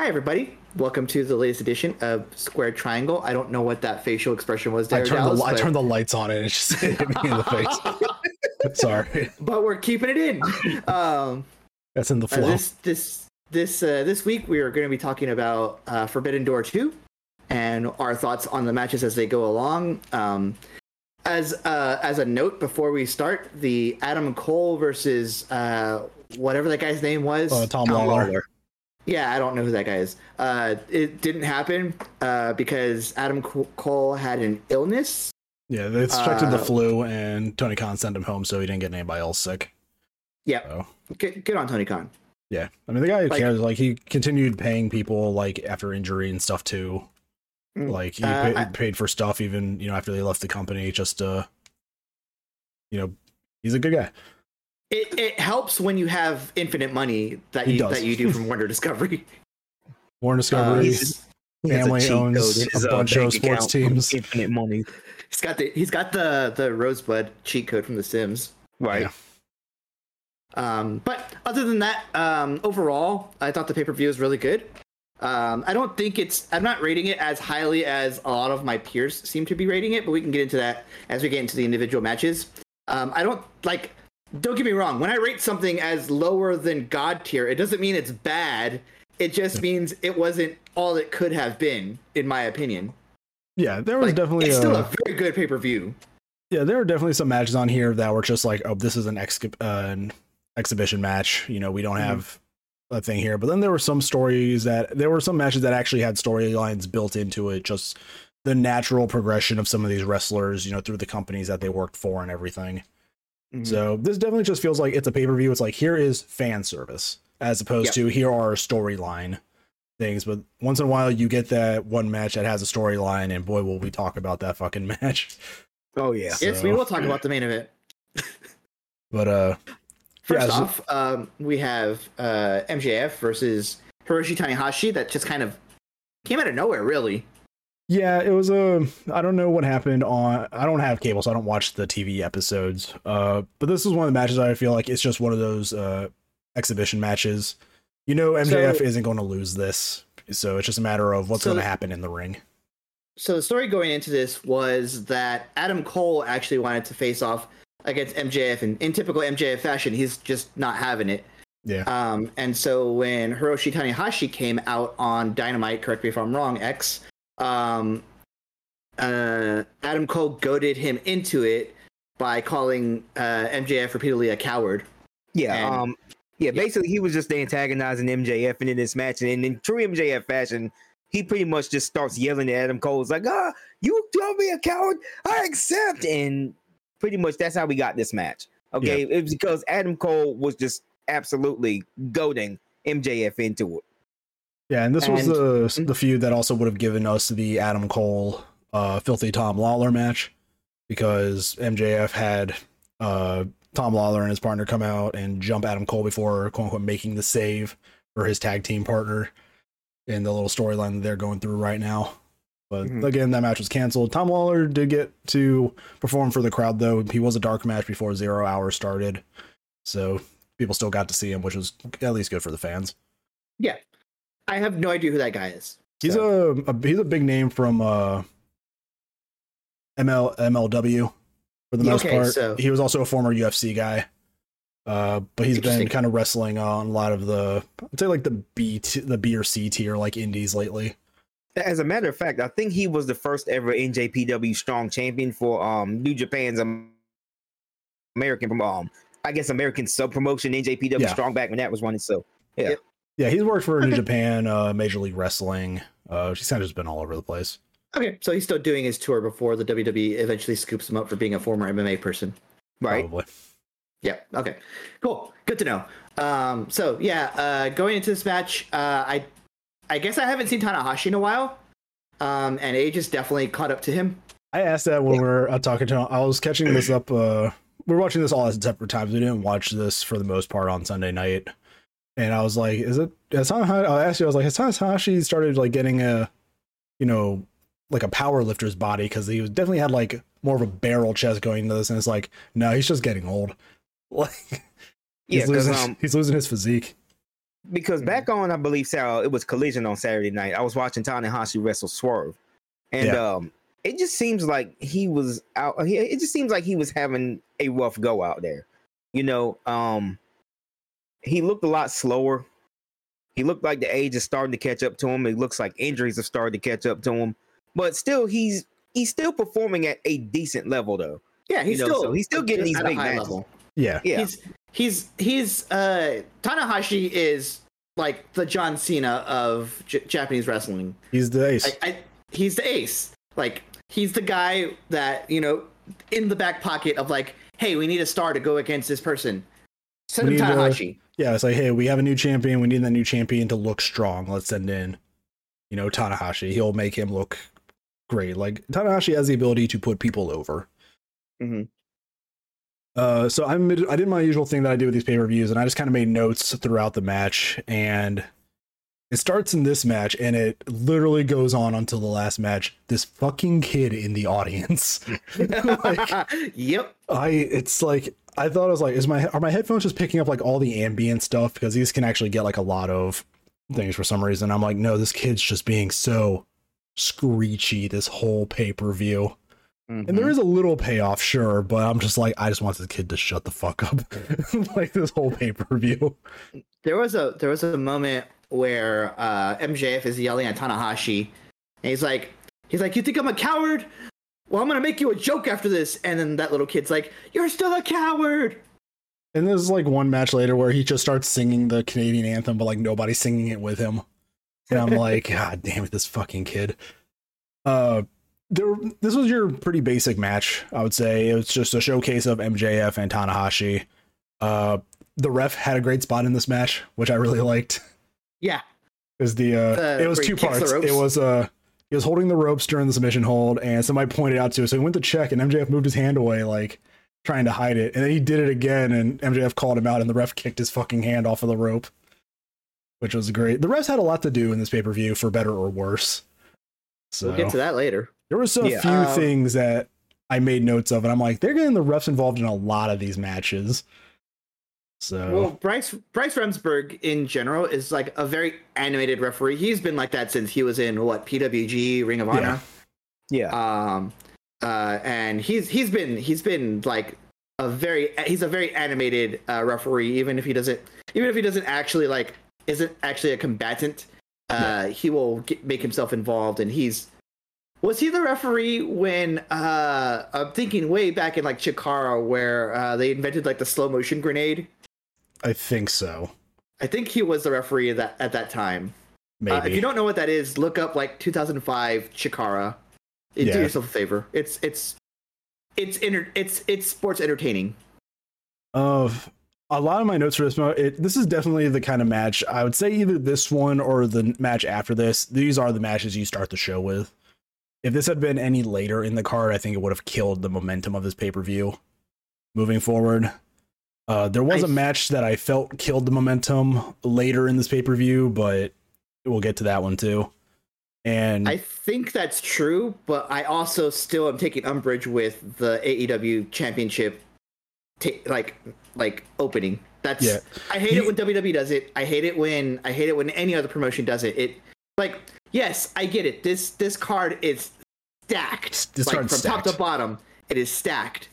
Hi, everybody. Welcome to the latest edition of Square Triangle. I don't know what that facial expression was there. I turned Dallas, the I turned the lights on and it just hit me in the face. Sorry, but we're keeping it in. Um, that's in the uh, this this this uh, this week we are going to be talking about uh, Forbidden Door two and our thoughts on the matches as they go along. Um, as uh, as a note before we start, the Adam Cole versus uh, whatever that guy's name was, Uh, Tom Lawler. Yeah, I don't know who that guy is. Uh, it didn't happen uh, because Adam Cole had an illness. Yeah, they suspected the Uh, flu, and Tony Khan sent him home so he didn't get anybody else sick. Yeah, So good, good on Tony Khan. yeah, I mean the guy who Like- cares. Like he continued paying people like after injury and stuff too. Mm. Like he Uh, pa- I- paid for stuff even you know after they left the company. Just uh, you know, he's a good guy. It, it helps when you have infinite money that He you does. that you do from Wonder Discovery. Warner Discovery. he's- He a Family owns code a uh, bunch of sports teams. Infinite money. He's got the he's got the the Rosebud cheat code from The Sims. Right. Yeah. Um, but other than that, um, overall, I thought the pay per view was really good. Um, I don't think it's. I'm not rating it as highly as a lot of my peers seem to be rating it, but we can get into that as we get into the individual matches. Um, I don't like. Don't get me wrong. When I rate something as lower than God tier, it doesn't mean it's bad. It just means it wasn't all it could have been, in my opinion. Yeah, there was Like, definitely it's a, still a very good pay per view. Yeah, there are definitely some matches on here that were just like, oh, this is an, ex- uh, an exhibition match. You know, we don't Mhm. have a thing here. But then there were some stories that there were some matches that actually had storylines built into it. Just the natural progression of some of these wrestlers, you know, through the companies that they worked for and everything. Mhm. So this definitely just feels like it's a pay per view. It's like here is fan service as opposed Yeah. to here are storyline things. But once in a while, you get that one match that has a storyline, and boy, will we talk about that fucking match. Oh yeah. yes, we will talk about the main event. But uh, First Yeah, so- off, um, we have uh, MJF versus Hiroshi Tanahashi. That just kind of came out of nowhere, really. Yeah, it was a. I don't know what happened on. I don't have cable, so I don't watch the TV episodes. Uh, but this is one of the matches I feel like it's just one of those uh exhibition matches. You know, MJF So- isn't going to lose this, so it's just a matter of what's So- going to happen in the ring. So the story going into this was that Adam Cole actually wanted to face off against MJF, and in typical MJF fashion, he's just not having it. Yeah, Um, and so when Hiroshi Tanahashi came out on Dynamite, correct me if I'm wrong, X, um, uh, Adam Cole goaded him into it by calling uh, MJF repeatedly a coward. Yeah. And- um. Yeah. Basically, he was just antagonizing MJF and in this match, and in true MJF fashion, he pretty much just starts yelling at Adam Cole. It's like, ah, you call me a coward? I accept. And pretty much that's how we got this match. Okay, it was because Adam Cole was just absolutely goading MJF into it. Yeah, and this was the the feud that also would have given us the Adam Cole, uh, filthy Tom Lawler match because MJF had uh Tom Lawler and his partner come out and jump Adam Cole before quote unquote making the save for his tag team partner in the little storyline that they're going through right now. But Mhm. again, that match was canceled. Tom Lawler did get to perform for the crowd though. He was a dark match before zero hour started. So people still got to see him, which was at least good for the fans. Yeah, I have no idea who that guy is. He's So- a, a he's a big name from uh ML MLW for the most Okay, part. so- He was also a former UFC guy. Uh, but he's been kind of wrestling on a lot of the I'd say like the B t- the B or C tier like indies lately. As a matter of fact, I think he was the first ever NJPW strong champion for um New Japan's um, American um I guess American sub promotion NJPW Yeah. strong back when that was running. So Yeah, he's worked for New Japan, uh, Major League Wrestling. Uh, he's kind of just been all over the place. Okay, so he's still doing his tour before the WWE eventually scoops him up for being a former MMA person. right. Probably. Yeah. Okay. Cool. Good to know. Um, so yeah, uh, going into this match, uh, I, I guess I haven't seen Tanahashi in a while, um, and age is definitely caught up to him. I asked that when we were uh, talking to him. I was catching this up. Uh, we are watching this all at separate times. We didn't watch this for the most part on Sunday night. And I was like, "Is it?" Has Tanahashi, I asked you. I was like, "Has Tanahashi started like getting a, you know, like a power lifter's body?" Because he was definitely had like more of a barrel chest going into this, and it's like, no, he's just getting old. Like, Yeah, he's because losing, um he's losing his physique. because back on I believe Sarah, it was Collision on Saturday night. I was watching Tanahashi wrestle Swerve, and Yeah. um, it just seems like he was out. he- It just seems like he was having a rough go out there. You know, um, he looked a lot slower. He looked like the age is starting to catch up to him. It looks like injuries have started to catch up to him, but still, he's he's still performing at a decent level though. Yeah, he's You know, still so he's still getting these big high matches. level. Yeah. Yeah, He's he's he's uh Tanahashi is like the John Cena of J- Japanese wrestling. He's the ace. I, I, he's the ace. Like he's the guy that you know in the back pocket of like, hey, we need a star to go against this person. Send We him Tanahashi. yeah, it's like, hey, we have a new champion. We need that new champion to look strong. Let's send in, you know, Tanahashi. He'll make him look great. Like Tanahashi has the ability to put people over. Mhm. Uh, so I made, I did my usual thing that I do with these pay per views, and I just kind of made notes throughout the match. And it starts in this match, and it literally goes on until the last match. This fucking kid in the audience. like, yep. I it's like I thought it was like is my are my headphones just picking up like all the ambient stuff because these can actually get like a lot of things for some reason. I'm like, no, this kid's just being so screechy this whole pay per view. And Mm-hmm. there is a little payoff, sure, but I'm just like, I just want this kid to shut the fuck up. like this whole pay per view. There was a there was a moment where uh, MJF is yelling at Tanahashi, and he's like, he's like, "You think I'm a coward? Well, I'm gonna make you a joke after this." And then that little kid's like, "You're still a coward." And there's like one match later where he just starts singing the Canadian anthem, but like nobody's singing it with him. And I'm like, God damn it, this fucking kid. Uh there this was your pretty basic match, I would say. It was just a showcase of MJF and Tanahashi. Uh the ref had a great spot in this match, which I really liked. Yeah, Is the uh The- it was two parts. It was uh he was holding the ropes during the submission hold and somebody pointed out to us. So he went to check and MJF moved his hand away like trying to hide it. And then he did it again and MJF called him out and the ref kicked his fucking hand off of the rope. Which was great. The refs had a lot to do in this pay-per-view for better or worse. So we'll get to that later. there were a Yeah, few um, things that I made notes of, and I'm like, they're getting the refs involved in a lot of these matches. So Well, Bryce Bryce Remsburg in general is like a very animated referee. He's been like that since he was in what PWG Ring of Honor. yeah. Um, uh, and he's he's been he's been like a very he's a very animated uh, referee. Even if he doesn't even if he doesn't actually like isn't actually a combatant, uh, he will get, make himself involved. And he's was he the referee when uh, I'm thinking way back in like Chikara where uh, they invented like the slow motion grenade. I think so. I think he was the referee at that at that time. Maybe. Uh, if you don't know what that is, look up like 2005 Chikara. Do Yeah. yourself a favor. It's it's it's inter- it's it's sports entertaining. of a lot of my notes for this it, this is definitely the kind of match I would say either this one or the match after this. These are the matches you start the show with. If this had been any later in the card, I think it would have killed the momentum of this pay per view. Moving forward, uh, there was a match that I felt killed the momentum later in this pay per view, but we'll get to that one too. And I think that's true, but I also still am taking umbrage with the AEW Championship, ta- like like opening. That's Yeah. I hate You- it when WWE does it. I hate it when I hate it when any other promotion does it. It like yes, I get it. This this card is stacked. This like from top to bottom, it is stacked.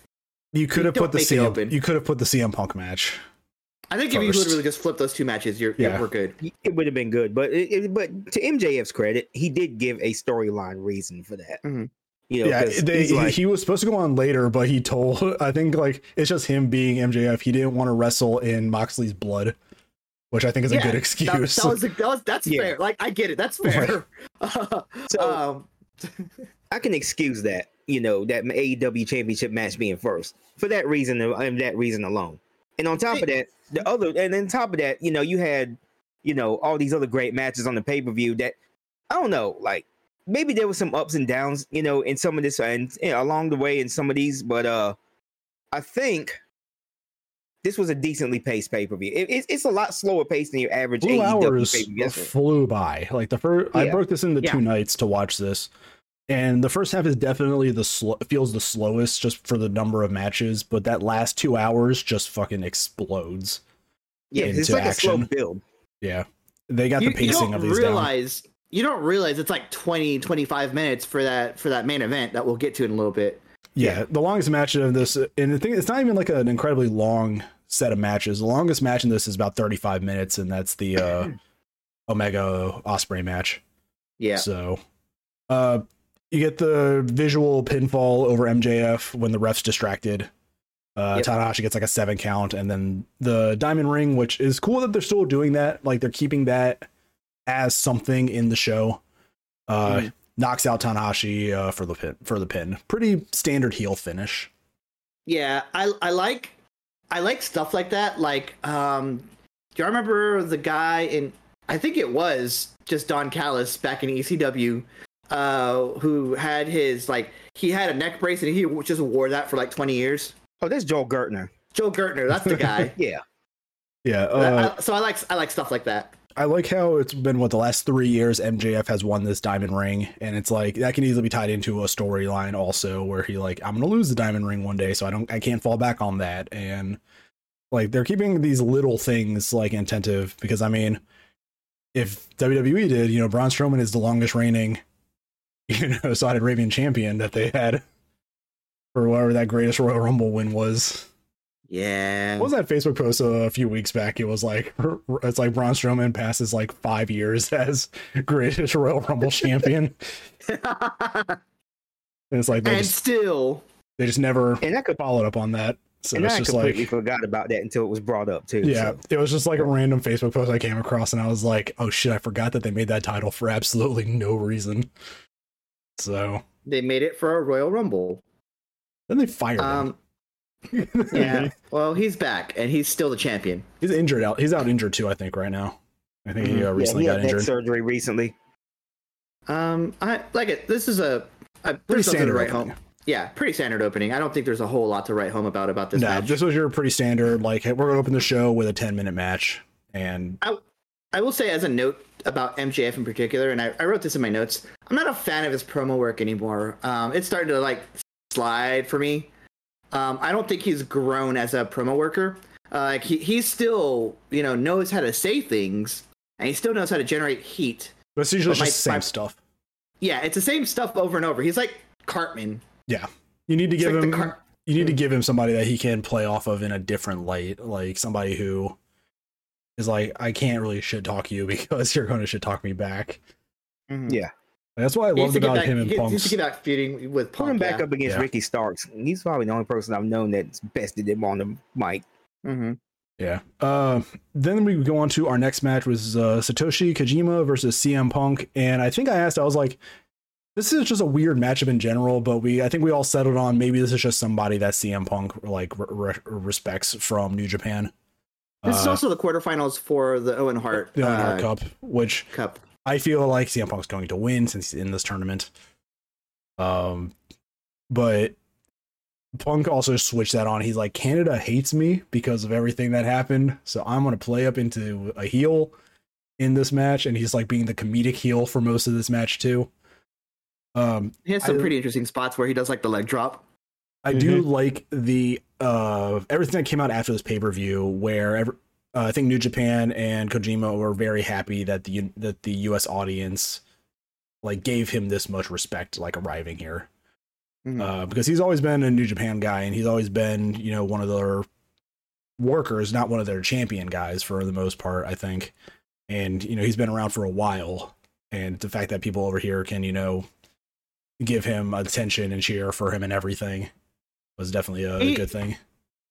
You could have put the CM, open. you could have put the CM Punk match. I think if you First. literally just flip those two matches, you're Yeah. we're good. it would have been good, but it, it- but to MJF's credit, he did give a storyline reason for that. Mhm. You know, yeah, 'cause they, like, he was supposed to go on later, but he told I think like it's just him being MJF. He didn't want to wrestle in Moxley's blood, which I think is a good excuse. that was, that was that's Yeah. fair. Like I get it. That's fair. So- um, I can excuse that. You know, that AEW championship match being first for that reason and that reason alone. And on top of that, the other and on top of that, you know, you had you know all these other great matches on the pay per view that I don't know, like maybe there was some ups and downs, you know, in some of this and you know, along the way in some of these, but uh, I think this was a decently paced pay per view. It, it's it's a lot slower paced than your average Two hours flew by. Like the first, I broke this into Yeah. two nights to watch this, and the first half is definitely the slow. Feels the slowest just for the number of matches, but that last two hours just fucking explodes. Yeah, it's into like a slow build. Yeah, they got you, the pacing you of don't these down. realize you don't realize it's like 20 25 minutes for that for that main event that we'll get to in a little bit Yeah, the longest match of this, and the thing, it's not even like an incredibly long set of matches. The longest match in this is about 35 minutes, and that's the uh, Omega Osprey match. yeah So, uh, you get the visual pinfall over MJF when the ref's distracted. Uh, Yep. Tanahashi gets like a seven count, and then the diamond ring, which is cool that they're still doing that. Like they're keeping that as something in the show. Uh, Mhm. knocks out Tanahashi uh, for the pin. For the pin, pretty standard heel finish. yeah i i like i like stuff like that like um do you remember the guy in i think it was just don callis back in ecw uh who had his like he had a neck brace and he just wore that for like 20 years Oh, that's Joel Gertner. joe gertner that's the guy Yeah. Yeah, uh, I- so i like i like stuff like that I like how it's been what the last three years MJF has won this diamond ring, and it's like that can easily be tied into a storyline also where he like I'm gonna lose the diamond ring one day, so I don't I can't fall back on that, and like they're keeping these little things like attentive because I mean, if WWE did, you know, Braun Strowman is the longest reigning, you know, Saudi Arabian champion that they had for whatever that greatest Royal Rumble win was. yeah What was that Facebook post a few weeks back? It was like it's like Braun Strowman passes like five years as greatest Royal Rumble champion. And it's like they and just still they just never And I could followed up on that. So and it's I just completely like forgot about that until it was brought up too. yeah, so. it was just like a random Facebook post I came across, and I was like, oh shit, I forgot that they made that title for absolutely no reason. So they made it for a royal rumble then they fired um him. yeah well he's back and he's still the champion he's injured out. He's out injured too. I think right now. I think he uh, Yeah, recently he got had injured. surgery recently. Um, I like it. This is a, a Pretty there's something to standard right home. Yeah, pretty standard opening. I don't think there's a whole lot to write home about about this no, match. this was your pretty standard. Like, hey, we're gonna open the show with a ten minute match, and I will say as a note about MJF in particular, and I, I wrote this in my notes. I'm not a fan of his promo work anymore. Um, it's starting to like slide for me. Um, I don't think he's grown as a promo worker. Uh, like he he still you know knows how to say things, and he still knows how to generate heat. but it's usually But just the same my- stuff. Yeah, it's the same stuff over and over. He's like Cartman. Yeah, you need to It's give like him. Car- you need to Mm. give him somebody that he can play off of in a different light, like somebody who is like, I can't really shit talk you because you're going to shit talk me back. Yeah. That's why I He needs loved to get about back, him and he needs to get back feuding with Put Punk. him back yeah. up against Yeah. Ricky Starks. He's probably the only person I've known that's bested him on the mic. Mm-hmm. Yeah. Uh, then we go on to our next match was uh, Satoshi Kojima versus CM Punk, and I think I asked, I was like, "This is just a weird matchup in general," but we, I think we all settled on maybe this is just somebody that CM Punk like re- re- respects from New Japan. This is Uh, also the quarterfinals for the Owen Hart, the Owen Hart uh, Cup, which Cup. I feel like CM Punk's going to win since he's in this tournament. Um, but Punk also switched that on. He's like, Canada hates me because of everything that happened, so I'm gonna play up into a heel in this match, and he's like being the comedic heel for most of this match too. Um, He has some I- pretty interesting spots where he does like the leg drop. I do like the uh everything that came out after this pay per view, where ever, uh, I think New Japan and Kojima were very happy that the that the U.S. audience like gave him this much respect, like arriving here, Mhm. uh, because he's always been a New Japan guy, and he's always been you know one of their workers, not one of their champion guys for the most part, I think, and you know he's been around for a while, and the fact that people over here can you know give him attention and cheer for him and everything was definitely a He- good thing.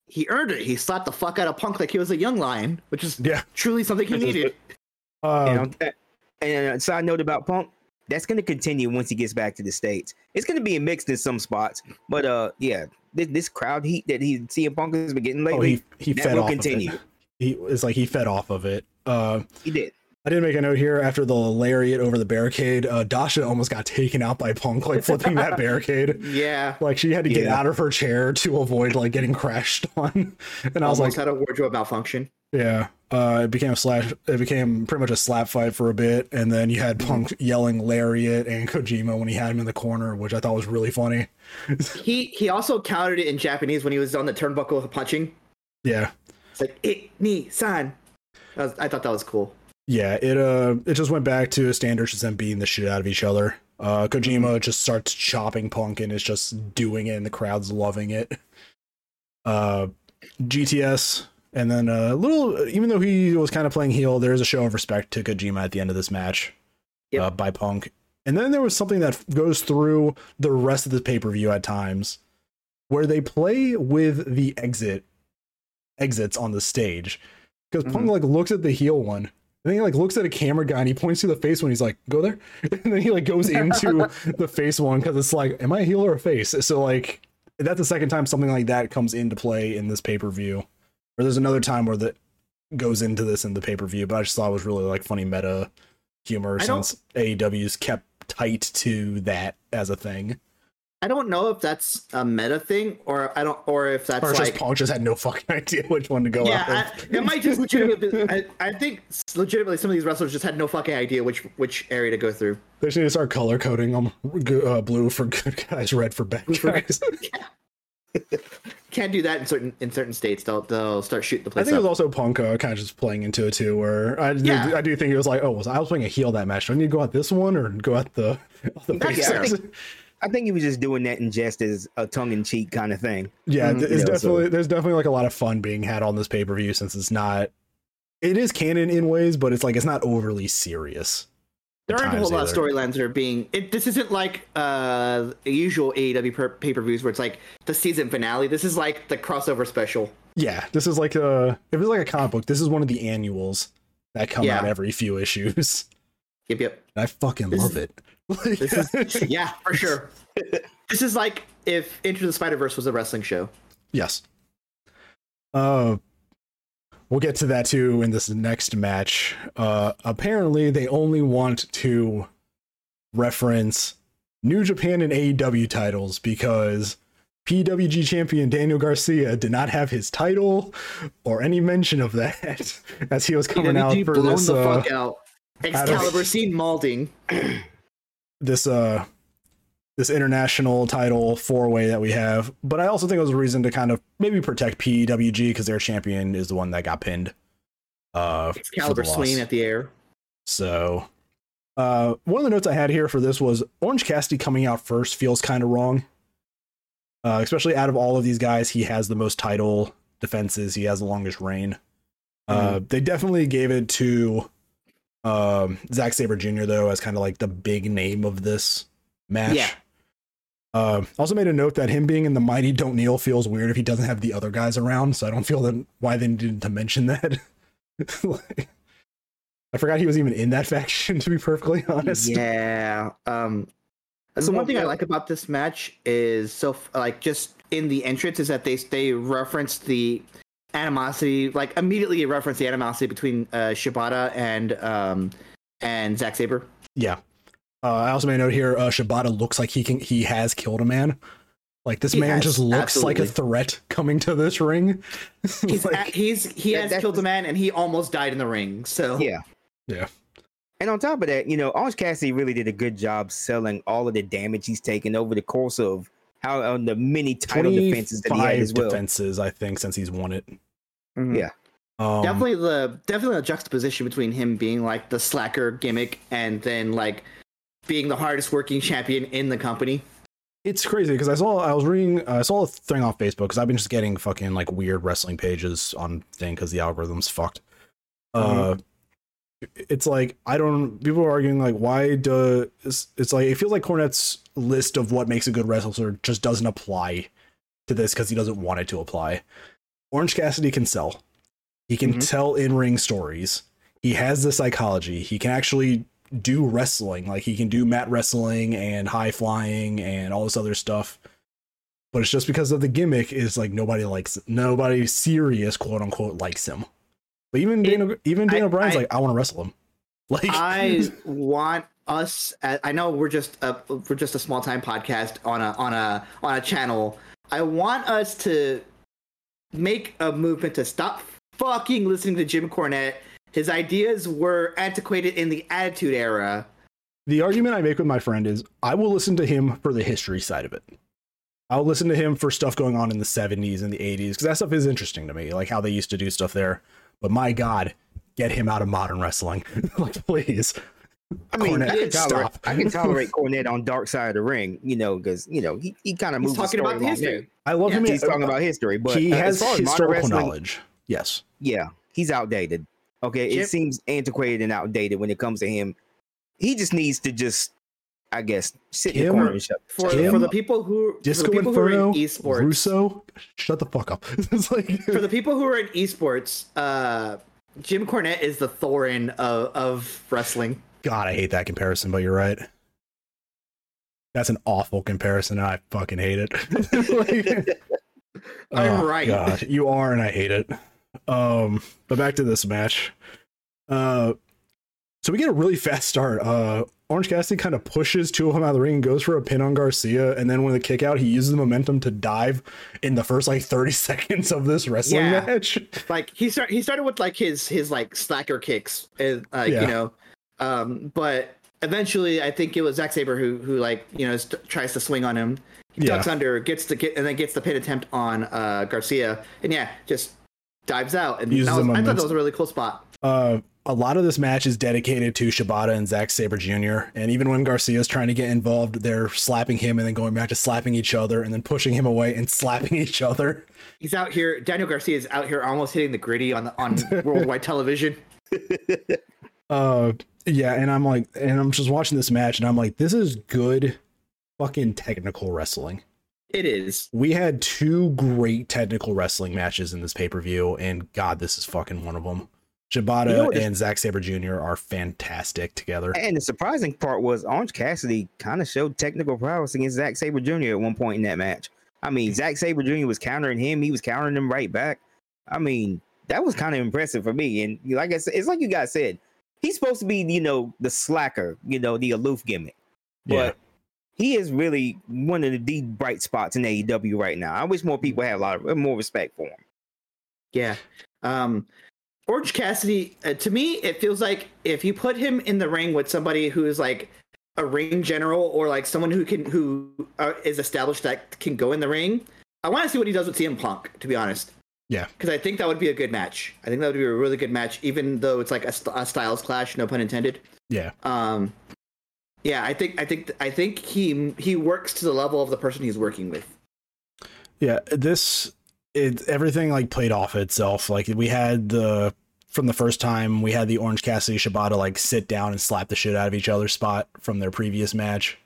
He earned it. He slapped the fuck out of Punk like he was a young lion, which is Yeah. truly something he needed. Uh, You know, that- and a side note about Punk, that's going to continue once he gets back to the states. It's going to be mixed in some spots, but uh, yeah, this, this crowd heat that he CM Punk has been getting oh, lately, he he that fed will off continue. of it. He it's like he fed off of it. Uh, he did. I didn't make a note here after the lariat over the barricade. Uh, Dasha almost got taken out by Punk, like flipping that barricade. Yeah. Like she had to get Yeah. out of her chair to avoid like getting crashed on. And I was Almost like, had a wardrobe malfunction. yeah. Uh, it became a slash. It became pretty much a slap fight for a bit, and then you had Punk yelling lariat and Kojima when he had him in the corner, which I thought was really funny. He he also countered it in Japanese when he was on the turnbuckle with punching. Yeah. It's like it ni san. That was, I thought that was cool. Yeah, it uh it just went back to a standard just them beating the shit out of each other. Uh Kojima Mm-hmm. just starts chopping Punk and is just doing it and the crowd's loving it. Uh GTS and then a little even though he was kind of playing heel, there is a show of respect to Kojima at the end of this match Yep. uh, by Punk. And then there was something that goes through the rest of the pay-per-view at times where they play with the exit exits on the stage because Punk Mhm. like looks at the heel one and then he like looks at a camera guy and he points to the face one. He's like, "Go there," and then he like goes into the face one because it's like, "Am I a heel or a face?" So like that's the second time something like that comes into play in this pay per view. Or there's another time where that goes into this in the pay per view, but I just thought it was really like funny meta humor I don't- since AEW's kept tight to that as a thing. I don't know if that's a meta thing or I don't, or if that's Or like just Punk just had no fucking idea which one to go yeah. I, it might just legitimately. I, I think legitimately some of these wrestlers just had no fucking idea which which area to go through. They should start color coding them uh, blue for good guys, red for bad guys. Can't do that in certain in certain states. They'll they'll start shooting the place. I think it was also Punk uh, kind of just playing into it too, where I, do- Yeah. I do think it was like, oh, was I was playing a heel that match? Do I need to go out this one or go out the the Yeah, face? I think- he was just doing that in jest as a tongue in cheek kind of thing. yeah, Mhm. it's Yeah, so- definitely there's definitely like a lot of fun being had on this pay per view since it's not. It is canon in ways, but it's like it's not overly serious. There aren't a times whole lot of storylines that are being. It, this isn't like uh usual AEW pay per views where it's like the season finale. This is like the crossover special. Yeah, this is like a if it's like a comic book, this is one of the annuals that come Yeah. out every few issues. Yep, yep. And I fucking This love is- it. This is yeah, for sure. this is like if Into the Spider Verse was a wrestling show. Yes. Uh we'll get to that too in this next match. Uh apparently they only want to reference New Japan and AEW titles because PWG champion Daniel Garcia did not have his title or any mention of that as he was coming out for this the uh, out. Excalibur seen malding. this uh this international title four way that we have. But I also think it was a reason to kind of maybe protect PWG because their champion is the one that got pinned. Uh, Excalibur swinging at the air. So, uh, one of the notes I had here for this was Orange Cassidy coming out first feels kind of wrong. Uh, especially out of all of these guys, he has the most title defenses. He has the longest reign. Uh, they definitely gave it to um, Zack Sabre Jr. though as kind of like the big name of this match. Yeah. Uh, also made a note that him being in the Mighty Don't Kneel feels weird if he doesn't have the other guys around. So I don't feel that why they needed to mention that. Like, I forgot he was even in that faction. To be perfectly honest. Yeah. Um so one thing I like about this match is so like just in the entrance is that they they reference the animosity like immediately reference the animosity between uh Shibata and um and Zack Sabre. Yeah. Uh, I also made a note here. Uh, Shibata looks like he can. He has killed a man. Like this He man has, just looks like a threat coming to this ring. He's Like- he's he has that's- killed a man and he almost died in the ring. So Yeah. Yeah. And on top of that, you know, Orange Cassidy really did a good job selling all of the damage he's taken over the course of how on the many title defenses that he had as well. defenses, I think, since he's won it. Mhm. Yeah. Um, definitely the definitely the juxtaposition between him being like the slacker gimmick and then like being the hardest working champion in the company. it's crazy because I saw I was reading I saw a thing on Facebook because I've been just getting fucking like weird wrestling pages on thing because the algorithm's fucked. Uh, it's like I don't. People are arguing like why does it's, it's like it feels like Cornette's list of what makes a good wrestler just doesn't apply to this because he doesn't want it to apply. Orange Cassidy can sell. He can Mhm. tell in ring stories. He has the psychology. He can actually do wrestling. Like he can do mat wrestling and high flying and all this other stuff. But it's just because of the gimmick is like nobody likes nobody serious quote unquote likes him. But even It- Dana even Dana I- Bryan's I- like I want to wrestle him. Like I want us. I know we're just a we're just a small time podcast on a on a on a channel. I want us to make a movement to stop fucking listening to Jim Cornette. His ideas were antiquated in the Attitude Era. the argument I make with my friend is I will listen to him for the history side of it. I'll listen to him for stuff going on in the 70s and the 80s because that stuff is interesting to me, like how they used to do stuff there. But my God, get him out of modern wrestling. like, please. I mean, I can tolerate, stop. I can tolerate Cornette on Dark Side of the Ring, you know, because you know he, he kind of moves. talking about the history. I love Yeah, him. He's talking about history, but he uh, has as far as historical knowledge. Yes. Yeah, he's outdated. Okay, Chip- it seems antiquated and outdated when it comes to him. He just needs to just, I guess, sit in the corner and shut. For, Tim, for the people who for the Disco people who are in esports, Russo, shut the fuck up. it's like for the people who are in esports, uh, Jim Cornette is the Thorin of, of wrestling. God, I hate that comparison, but you're right. That's an awful comparison, and I fucking hate it. Like- I'm Oh, right. God, you are, and I hate it. Um, but back to this match. Uh, so we get a really fast start. Uh, Orange Cassidy kind of pushes two of them out of the ring and goes for a pin on Garcia, and then when the kick out, he uses the momentum to dive in the first like 30 seconds of this wrestling Yeah. match. like he start he started with like his his like slacker kicks, uh, like Yeah. you know, um, but eventually I think it was Zack Sabre who who like you know st- tries to swing on him, he Yeah. ducks under, gets the get and then gets the pin attempt on uh, Garcia, and yeah, just dives out, and was, I thought that was a really cool spot. Uh, a lot of this match is dedicated to Shibata and Zack Sabre Jr. And even when Garcia's trying to get involved, they're slapping him and then going back to slapping each other and then pushing him away and slapping each other. He's out here. Daniel Garcia is out here almost hitting the gritty on the, on worldwide television. Uh, yeah, and I'm like, and I'm just watching this match and I'm like, this is good fucking technical wrestling. It is. We had two great technical wrestling matches in this pay per view, and God, this is fucking one of them. Shibata You know and Zack Sabre Jr. are fantastic together. And the surprising part was Orange Cassidy kind of showed technical prowess against Zack Sabre Jr. at one point in that match. I mean, Zack Sabre Jr. was countering him; he was countering him right back. I mean, that was kind of impressive for me. And like I said, it's like you guys said, he's supposed to be, you know, the slacker, you know, the aloof gimmick. But Yeah. he is really one of the deep bright spots in AEW right now. I wish more people had a lot of more respect for him. Yeah. Um, Orange Cassidy, uh, to me, it feels like if you put him in the ring with somebody who is like a ring general or like someone who can who uh, is established that can go in the ring, I want to see what he does with CM Punk. To be honest, Yeah. because I think that would be a good match. I think that would be a really good match, even though it's like a, st- a styles clash, no pun intended. Yeah. Um, yeah, I think I think I think he he works to the level of the person he's working with. Yeah, this it everything like played off itself. Like we had the from the first time we had the Orange Cassidy Shibata like sit down and slap the shit out of each other spot from their previous match.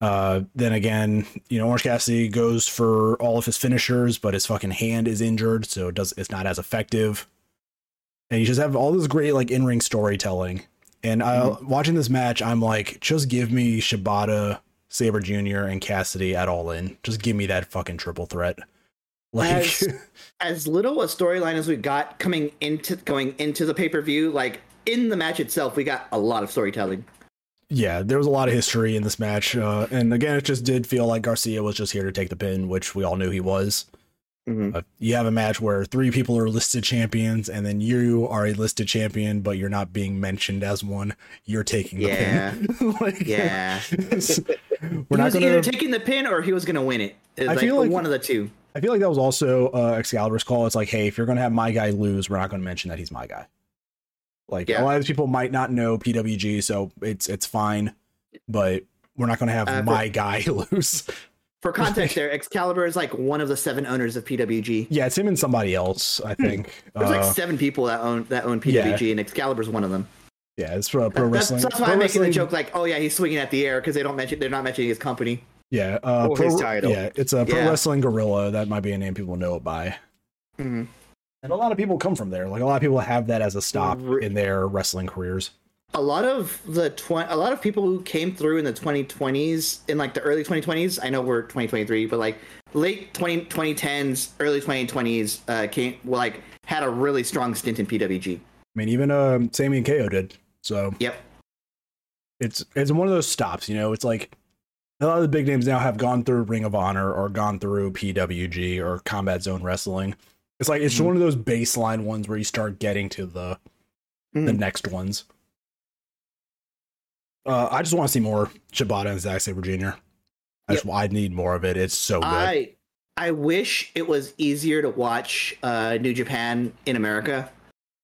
Uh, then again, you know, Orange Cassidy goes for all of his finishers, but his fucking hand is injured, so it does it's not as effective. And you just have all this great like in ring storytelling. And uh, watching this match, I'm like, just give me Shibata, Sabre Jr. and Cassidy at all in. Just give me that fucking triple threat. Like As- as little a storyline as we got coming into going into the pay per view, like in the match itself, we got a lot of storytelling. Yeah, there was a lot of history in this match. Uh, and again, it just did feel like Garcia was just here to take the pin, which we all knew he was. Uh, you have a match where three people are listed champions, and then you are a listed champion, but you're not being mentioned as one. You're taking the Yeah. pin. like, Yeah, we're he not was gonna. either taking the pin or he was gonna win it. It's I like, feel like- one of the two. I feel like that was also uh, Excalibur's call. It's like, hey, if you're going to have my guy lose, we're not going to mention that he's my guy. Like Yeah. a lot of people might not know PWG, so it's it's fine, but we're not going to have Uh, for- my guy lose. For context, there, Excalibur is like one of the seven owners of PWG. yeah, it's him and somebody else. I think. There's like Uh, seven people that own that own PWG, and Excalibur's one of them. yeah, it's for pro wrestling. that's why pro I'm making the joke like, oh yeah, he's swinging at the air because they don't mention they're not mentioning his company. Yeah, uh, Or pro, his title. Yeah, it's a pro Yeah. wrestling Guerrilla. That might be a name people know it by. Mm-hmm. And a lot of people come from there. Like a lot of people have that as a stop in their wrestling careers. a lot of the tw- a lot of people who came through in the 2020s in like the early 2020s i know we're 2023 but like late 20, 2010s early 2020s uh came well, like had a really strong stint in pwg I mean, even um, Sammy and KO did. So yep it's it's one of those stops. You know, it's like a lot of the big names now have gone through Ring of Honor or gone through PWG or Combat Zone Wrestling. It's like it's just Mhm. one of those baseline ones where you start getting to the the Mhm. next ones. Uh, I just want to see more Shibata and Zack Sabre Jr. I just I need more of it. It's so good. i i wish it was easier to watch uh new japan in america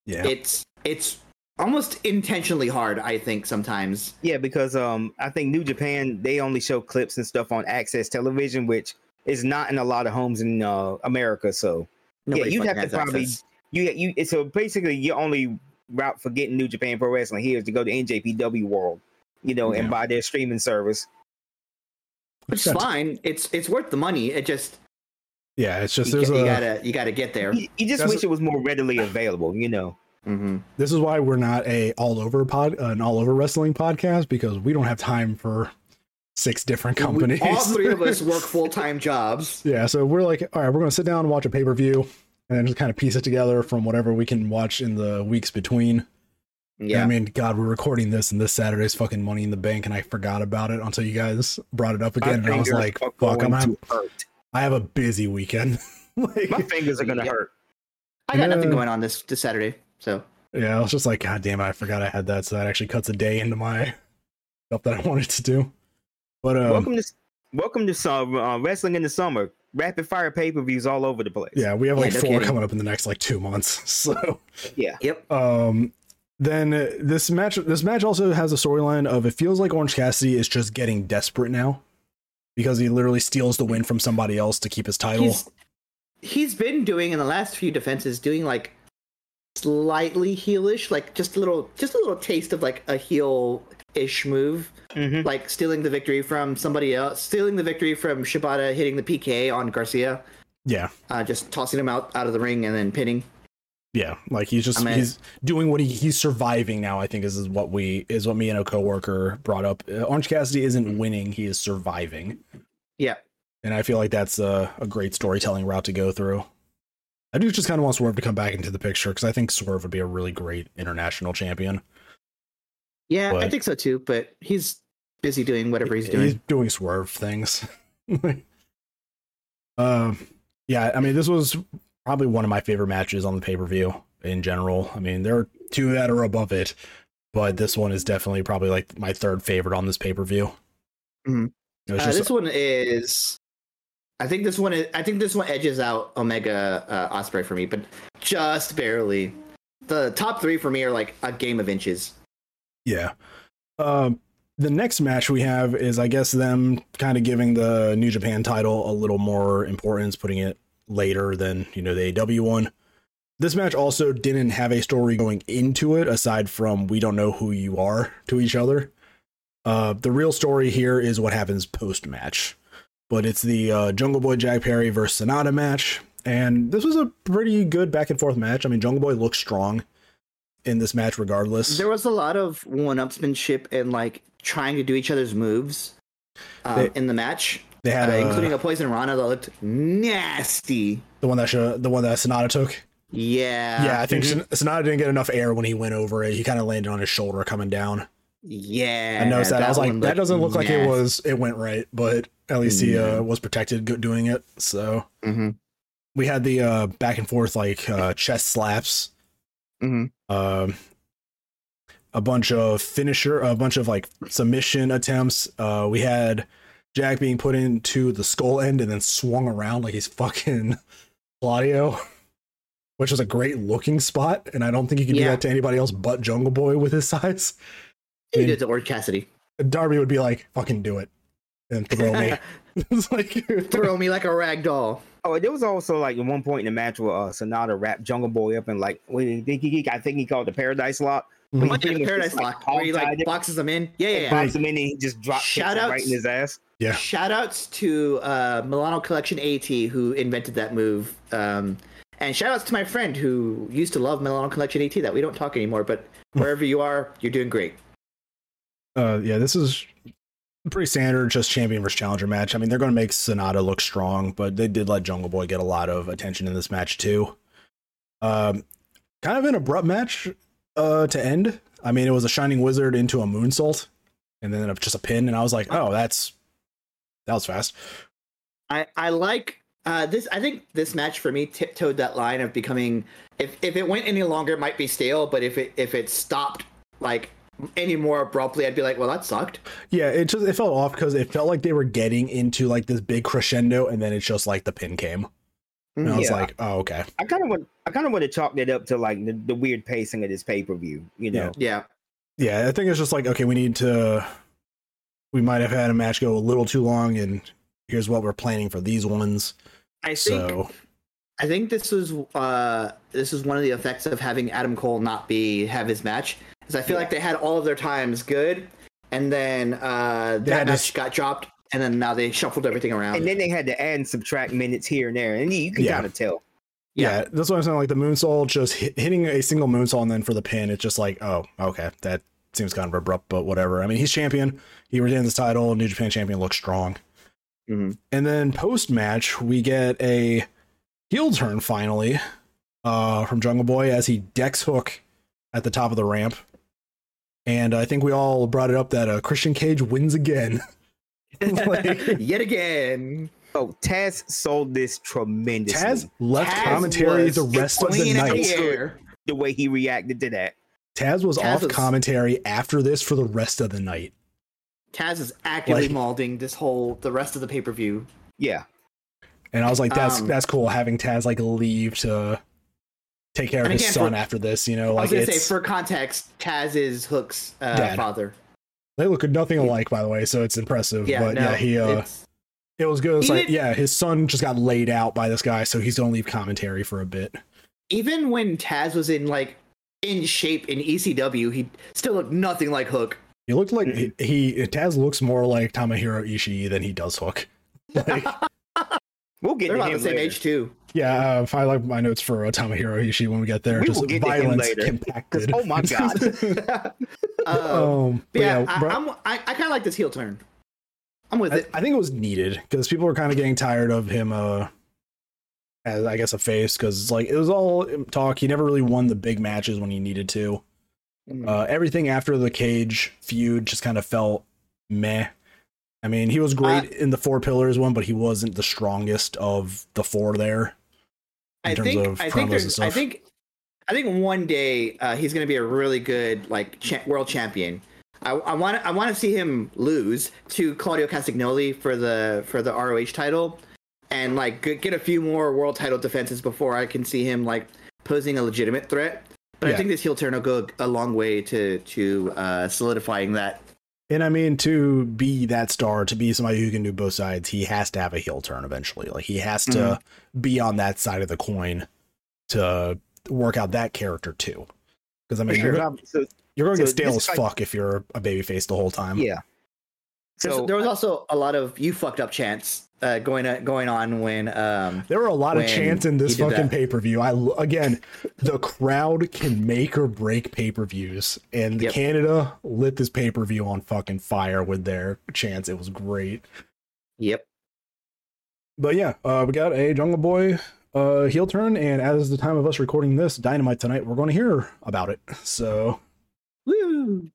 yeah, it's it's almost intentionally hard. I think sometimes. Yeah, because um, I think New Japan they only show clips and stuff on AXS Television, which is not in a lot of homes in uh, America. So Nobody yeah, you'd have to probably access. you you. So basically, your only route for getting New Japan Pro Wrestling here is to go to NJPW World, you know, Yeah. and buy their streaming service. which is fine. It's it's worth the money. It just Yeah, it's just you, there's ga- you a gotta you gotta get there. You, you just That's- wish it was more readily available, you know. hmm this is why we're not a all over pod an all over wrestling podcast because we don't have time for six different companies. All three of us work full time jobs. yeah, so we're like, all right, we're gonna sit down and watch a pay per view, and then just kind of piece it together from whatever we can watch in the weeks between. Yeah. I mean, God, we're recording this, and this Saturday's fucking Money in the Bank, and I forgot about it until you guys brought it up My again, and I was like, fuck, I'm going have, hurt. I have a busy weekend. like, My fingers are gonna Yeah. hurt. I got nothing going on this this Saturday, so yeah, I was just like, God damn it, I forgot I had that, so that actually cuts a day into my stuff that I wanted to do. But um, welcome to welcome to some uh, wrestling in the summer. Rapid fire pay per views all over the place. yeah, we have like no four kidding. coming up in the next like two months. So yeah. yep. um then uh, this match this match also has a storyline of it feels like Orange Cassidy is just getting desperate now because he literally steals the win from somebody else to keep his title. He's he's been doing in the last few defenses doing like slightly heelish, like just a little just a little taste of like a heel ish move. Mhm. like stealing the victory from somebody else, stealing the victory from Shibata, hitting the PK on Garcia, yeah. uh, just tossing him out out of the ring and then pinning. Yeah, like he's just I mean- he's doing what he he's surviving now. I think is, is what we is what me and a coworker brought up. Uh, Orange Cassidy isn't winning; he is surviving, Yeah, and I feel like that's a, a great storytelling route to go through. I do just kind of want Swerve to come back into the picture because I think Swerve would be a really great international champion. Yeah, I think so too. But he's busy doing whatever he's doing. He's doing Swerve things. um, yeah, I mean, this was probably one of my favorite matches on the pay per view in general. I mean, there are two that are above it, but this one is definitely probably like my third favorite on this pay per view. Mhm. Uh, this one is, I think this one is, I think this one edges out Omega uh, Osprey for me, but just barely. The top three for me are like a game of inches. Yeah. Um, the next match we have is, I guess, them kind of giving the New Japan title a little more importance, putting it later than you know the AW one. This match also didn't have a story going into it aside from we don't know who you are to each other. Uh, the real story here is what happens post match, but it's the uh, Jungle Boy Jack Perry versus Sanada match, and this was a pretty good back and forth match. I mean, Jungle Boy looks strong in this match regardless. There was a lot of one-upsmanship and like trying to do each other's moves um, They- in the match, They had uh, uh, including a poison Rana that looked nasty. the one that show, the one that Sanada took. Yeah, yeah, I think mhm. Sanada didn't get enough air when he went over it. He kind of landed on his shoulder coming down. yeah. I noticed that. I was like, that doesn't look like it was. It went right, but at least he Yeah. uh, was protected doing it. So Mhm, we had the uh, back and forth like uh, chest slaps. mhm. Um, a bunch of finisher, a bunch of like submission attempts. Uh, we had Jack being put into the skull end and then swung around like he's fucking Claudio, which was a great looking spot. And I don't think you can do that to anybody else but Jungle Boy with his size. I He mean, did to Orange Cassidy. Darby would be like, "Fucking do it," and throw me. it's like Throw me like a rag doll. Oh, there was also like at one point in the match where uh, Sanada wrapped Jungle Boy up and like what did he, he, I think he called the Paradise Lock. Mhm. He Like the Paradise just, like, Lock, where he like boxes him in. Yeah, yeah, yeah. Boxed him in and he just dropped Shout him outs. right in his ass. Yeah. Shout outs to uh, Milano Collection AT who invented that move. Um, and shout outs to my friend who used to love Milano Collection AT that we don't talk anymore, but wherever you are, you're doing great. uh yeah this is pretty standard just champion versus challenger match i mean they're going to make sanada look strong but they did let jungle boy get a lot of attention in this match too um kind of an abrupt match uh to end i mean it was a shining wizard into a moonsault and then just a pin and i was like oh that's that was fast I, I like uh, this. I think this match for me tiptoed that line of becoming. If, if it went any longer, it might be stale. But if it if it stopped like any more abruptly, I'd be like, well, that sucked. yeah it just it felt off because it felt like they were getting into like this big crescendo and then it's just like the pin came And I was like, oh, okay. I kind of want I kind of want to chalk that up to like the, the weird pacing of this pay per view. You know, Yeah. Yeah, I think it's just like, okay, we need to. We might have had a match go a little too long, and here's what we're planning for these ones. I think So, I think this was uh this is one of the effects of having Adam Cole not be have his match. Because I feel like they had all of their times good, and then uh They had that to match s- got dropped, and then now they shuffled everything around. and then they had to add and subtract minutes here and there, and you can Yeah. kind of tell. yeah. that's what I'm saying. Like the moonsault, just hit, hitting a single moonsault and then for the pin, it's just like, oh, okay, that seems kind of abrupt, but whatever. I mean, he's champion. He retains his title. New Japan champion looks strong. Mhm. And then post match, we get a heel turn finally uh, from Jungle Boy as he decks Hook at the top of the ramp. And I think we all brought it up that uh, Christian Cage wins again. Like- Yet again. Oh, Taz sold this tremendously. Taz left Taz commentary the rest of the night. the the way he reacted to that. Taz was Taz off was- commentary after this for the rest of the night. Taz is actively Like- molding this whole the rest of the pay per view. Yeah, And I was like, that's Um, that's cool having Taz like leave to take care of And his again, son for- after this, you know, I like was gonna say it's for context, Taz is Hook's uh, Dad. father. they look nothing alike by the way, so it's impressive. Yeah, but no, yeah, he uh it was good. It's like, yeah, his son just got laid out by this guy, so he's gonna leave commentary for a bit. even when Taz was in like in shape in ECW, he still looked nothing like Hook. He looked like he, he Taz looks more like Tomohiro Ishii than he does Hook. Like, we'll get They're to him the same later. age too. yeah, uh, if I like my notes for Tomohiro Ishii when we get there. We will just get to him violence compacted. oh my god, Uh, um, but yeah, yeah, I, bro- I'm, I, I kind of like this heel turn. I'm with I, it. I think it was needed because people were kind of getting tired of him uh as I guess a face because like it was all talk. He never really won the big matches when he needed to. Mm. Uh, everything after the cage feud just kind of felt meh. I mean, he was great in the four pillars one, but he wasn't the strongest of the four there. in I terms think of I think there's I think I think one day uh, he's going to be a really good like cha- world champion. I I want I want to see him lose to Claudio Castagnoli for the for the ROH title, and like get a few more world title defenses before I can see him like posing a legitimate threat. But Yeah. I think this heel turn will go a long way to to uh, solidifying that. And I mean, to be that star, to be somebody who can do both sides, he has to have a heel turn eventually. Like he has to Mm-hmm. be on that side of the coin to work out that character too. Because I mean, sure. you're, gonna- So, you're going to So get stale as is like- fuck if you're a babyface the whole time. yeah. So So there was also a lot of you fucked up chants uh, going uh, going on when um, There were a lot of chants in this fucking pay per view. I again, the crowd can make or break pay per views, and Yep. Canada lit this pay per view on fucking fire with their chants. It was great. yep But yeah, uh, we got a Jungle Boy uh, heel turn, and as the time of us recording this Dynamite tonight, we're going to hear about it. So Woo!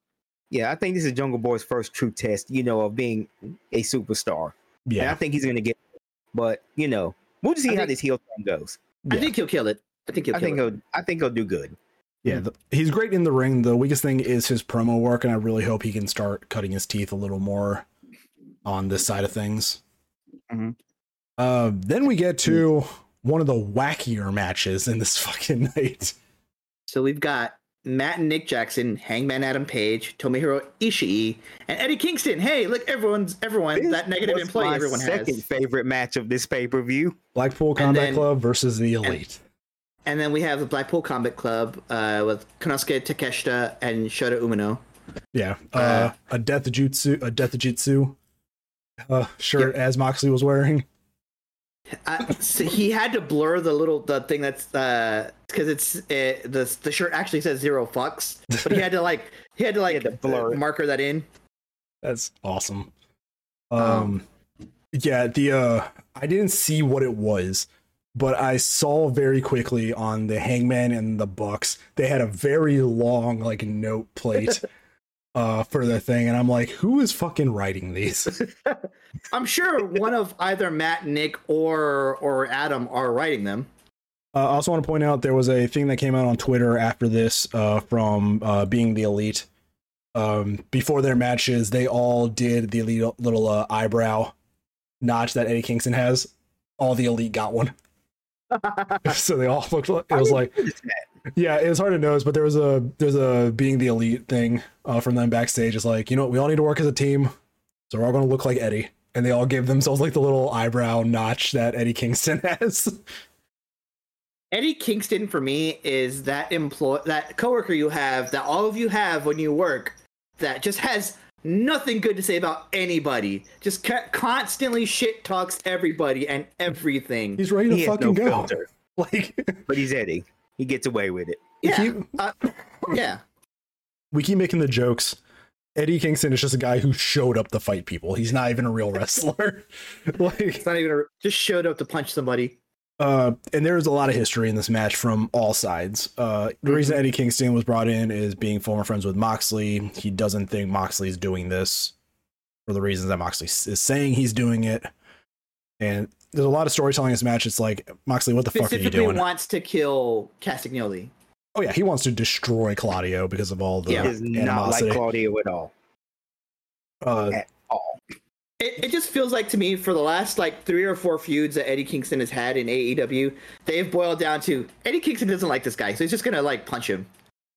yeah, I think this is Jungle Boy's first true test, you know, of being a superstar. And I think he's gonna get, but you know, we'll just see I how think- this heel turn goes. I think he'll kill it. I think he'll I think it. he'll, I think he'll do good. yeah, the, he's great in the ring. The weakest thing is his promo work, and I really hope he can start cutting his teeth a little more on this side of things. Mhm. Uh, then we get to one of the wackier matches in this fucking night. So we've got Matt and Nick Jackson, Hangman Adam Page, Tomohiro Ishii, and Eddie Kingston. Hey, look, everyone's everyone This that negative was employee my everyone second has. favorite match of this pay per view. Blackpool Combat then- Club versus the Elite. And then we have the Blackpool Combat Club uh, with Konosuke Takeshita and Shota Umino. Yeah, uh, Uh, a death jutsu, a death jutsu uh, shirt as Moxley was wearing. Uh, so he had to blur the little the thing that's because it's uh, the the shirt actually says zero fucks, but he had to like he had to like had to blur it. marker that in. That's awesome. Um, yeah, the uh, I didn't see what it was, but I saw very quickly on the Hangman and the Bucks they had a very long like note plate. Uh, for the thing, and I'm like, who is fucking writing these? I'm sure one of either Matt, Nick, or or Adam are writing them. Uh, I also want to point out there was a thing that came out on Twitter after this uh, from uh, being the elite. Um, before their matches, they all did the elite little uh, eyebrow notch that Eddie Kingston has. All the elite got one. so they all looked like it was like yeah, it was hard to notice, but there was a there's a being the elite thing uh, from them backstage. It's like you know what, we all need to work as a team, so we're all gonna look like Eddie, and they all gave themselves like the little eyebrow notch that Eddie Kingston has. Eddie Kingston for me is that employ that coworker you have that all of you have when you work that just has nothing good to say about anybody. Just ca- constantly shit talks everybody and everything. He's ready to He fucking no go. filter, Like but he's Eddie. He gets away with it. we yeah, keep uh, yeah. we keep making the jokes. Eddie Kingston is just a guy who showed up to fight people. He's not even a real wrestler. like It's not even a, just showed up to punch somebody. Uh, and there's a lot of history in this match from all sides. Uh, the reason Mm-hmm. Eddie Kingston was brought in is being former friends with Moxley. He doesn't think Moxley is doing this for the reasons that Moxley is saying he's doing it. And there's a lot of storytelling in this match. It's like Moxley, what the fuck are you Specifically doing? wants to kill Castagnoli. oh yeah, he wants to destroy Claudio because of all the Yeah. Is not like Claudio at all. uh, At all. It, it just feels like to me for the last like three or four feuds that Eddie Kingston has had in AEW, they've boiled down to Eddie Kingston doesn't like this guy, so he's just gonna like punch him.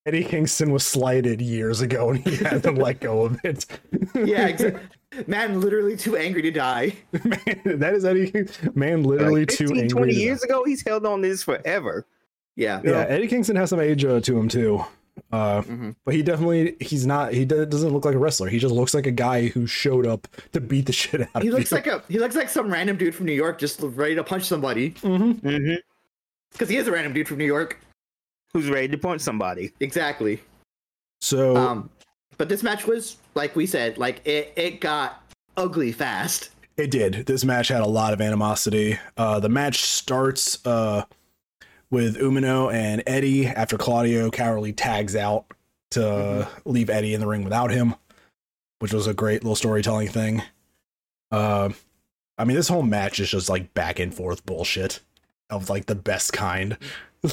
Eddie Kingston was slighted years ago, and he had to let go of it. Yeah, exactly. Man, literally too angry to die. Man, that is Eddie. King- Man, literally Like too angry. 20 to die. years ago, he's held on this forever. Yeah. yeah eddie kingston has some age uh, to him too uh Mhm. but he definitely he's not he do- doesn't look like a wrestler he just looks like a guy who showed up to beat the shit out He of looks you like a he looks like some random dude from New York just ready to punch somebody. Mm-hmm. Mm-hmm. Because he is a random dude from New York. Who's ready to punch somebody? Exactly. so Um but this match was like we said, like it, it got ugly fast. it did. This match had a lot of animosity. Uh the match starts uh with umino and eddie after claudio cowardly tags out to leave eddie in the ring without him which was a great little storytelling thing. Uh i mean this whole match is just like back and forth bullshit of like the best kind.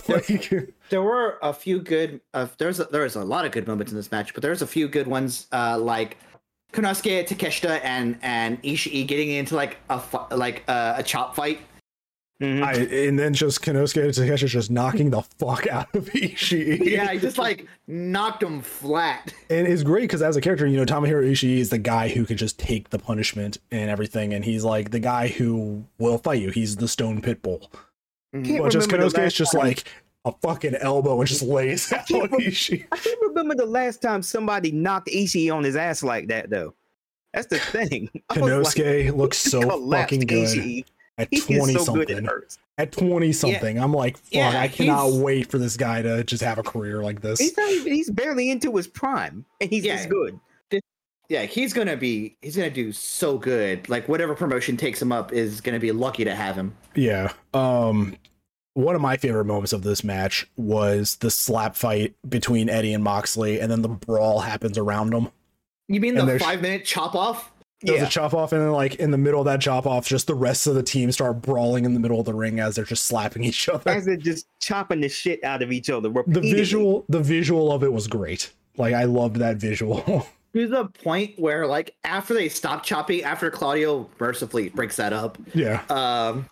Like There were a few good uh, there's a, there was a lot of good moments in this match, but there's a few good ones uh like Konosuke Takeshita and and Ishii getting into like a fu- like uh, a chop fight. Mhm. I, and then just Konosuke Takeshi just knocking the fuck out of Ishii. Yeah, he just like knocked him flat. and it's great because as a character, you know, Tomohiro Ishii is the guy who can just take the punishment and everything, and he's like the guy who will fight you. He's the stone pit bull. Can't But just remember the Konosuke is just time- like a fucking elbow and just lays out can't rem- Ishii. I can't remember the last time somebody knocked Ishii on his ass like that, though. That's the thing. I was like, Konosuke looks so fucking good Ishii. at He twenty so something. hurts. At twenty something, I'm like, fuck! Yeah, I cannot wait for this guy to just have a career like this. He's not even, he's barely into his prime, and he's Yeah. this good. Yeah, he's gonna be he's gonna do so good. Like whatever promotion takes him up is gonna be lucky to have him. Yeah. Um one of my favorite moments of this match was the slap fight between Eddie and Moxley, and then the brawl happens around them. You mean And the five minute chop off? There's Yeah. a chop off, and then like in the middle of that chop off, just the rest of the team start brawling in the middle of the ring as they're just slapping each other. As they're just chopping the shit out of each other. The visual, the visual of it was great. Like I loved that visual. To the point where like after they stop chopping, after Claudio mercifully breaks that up, yeah. um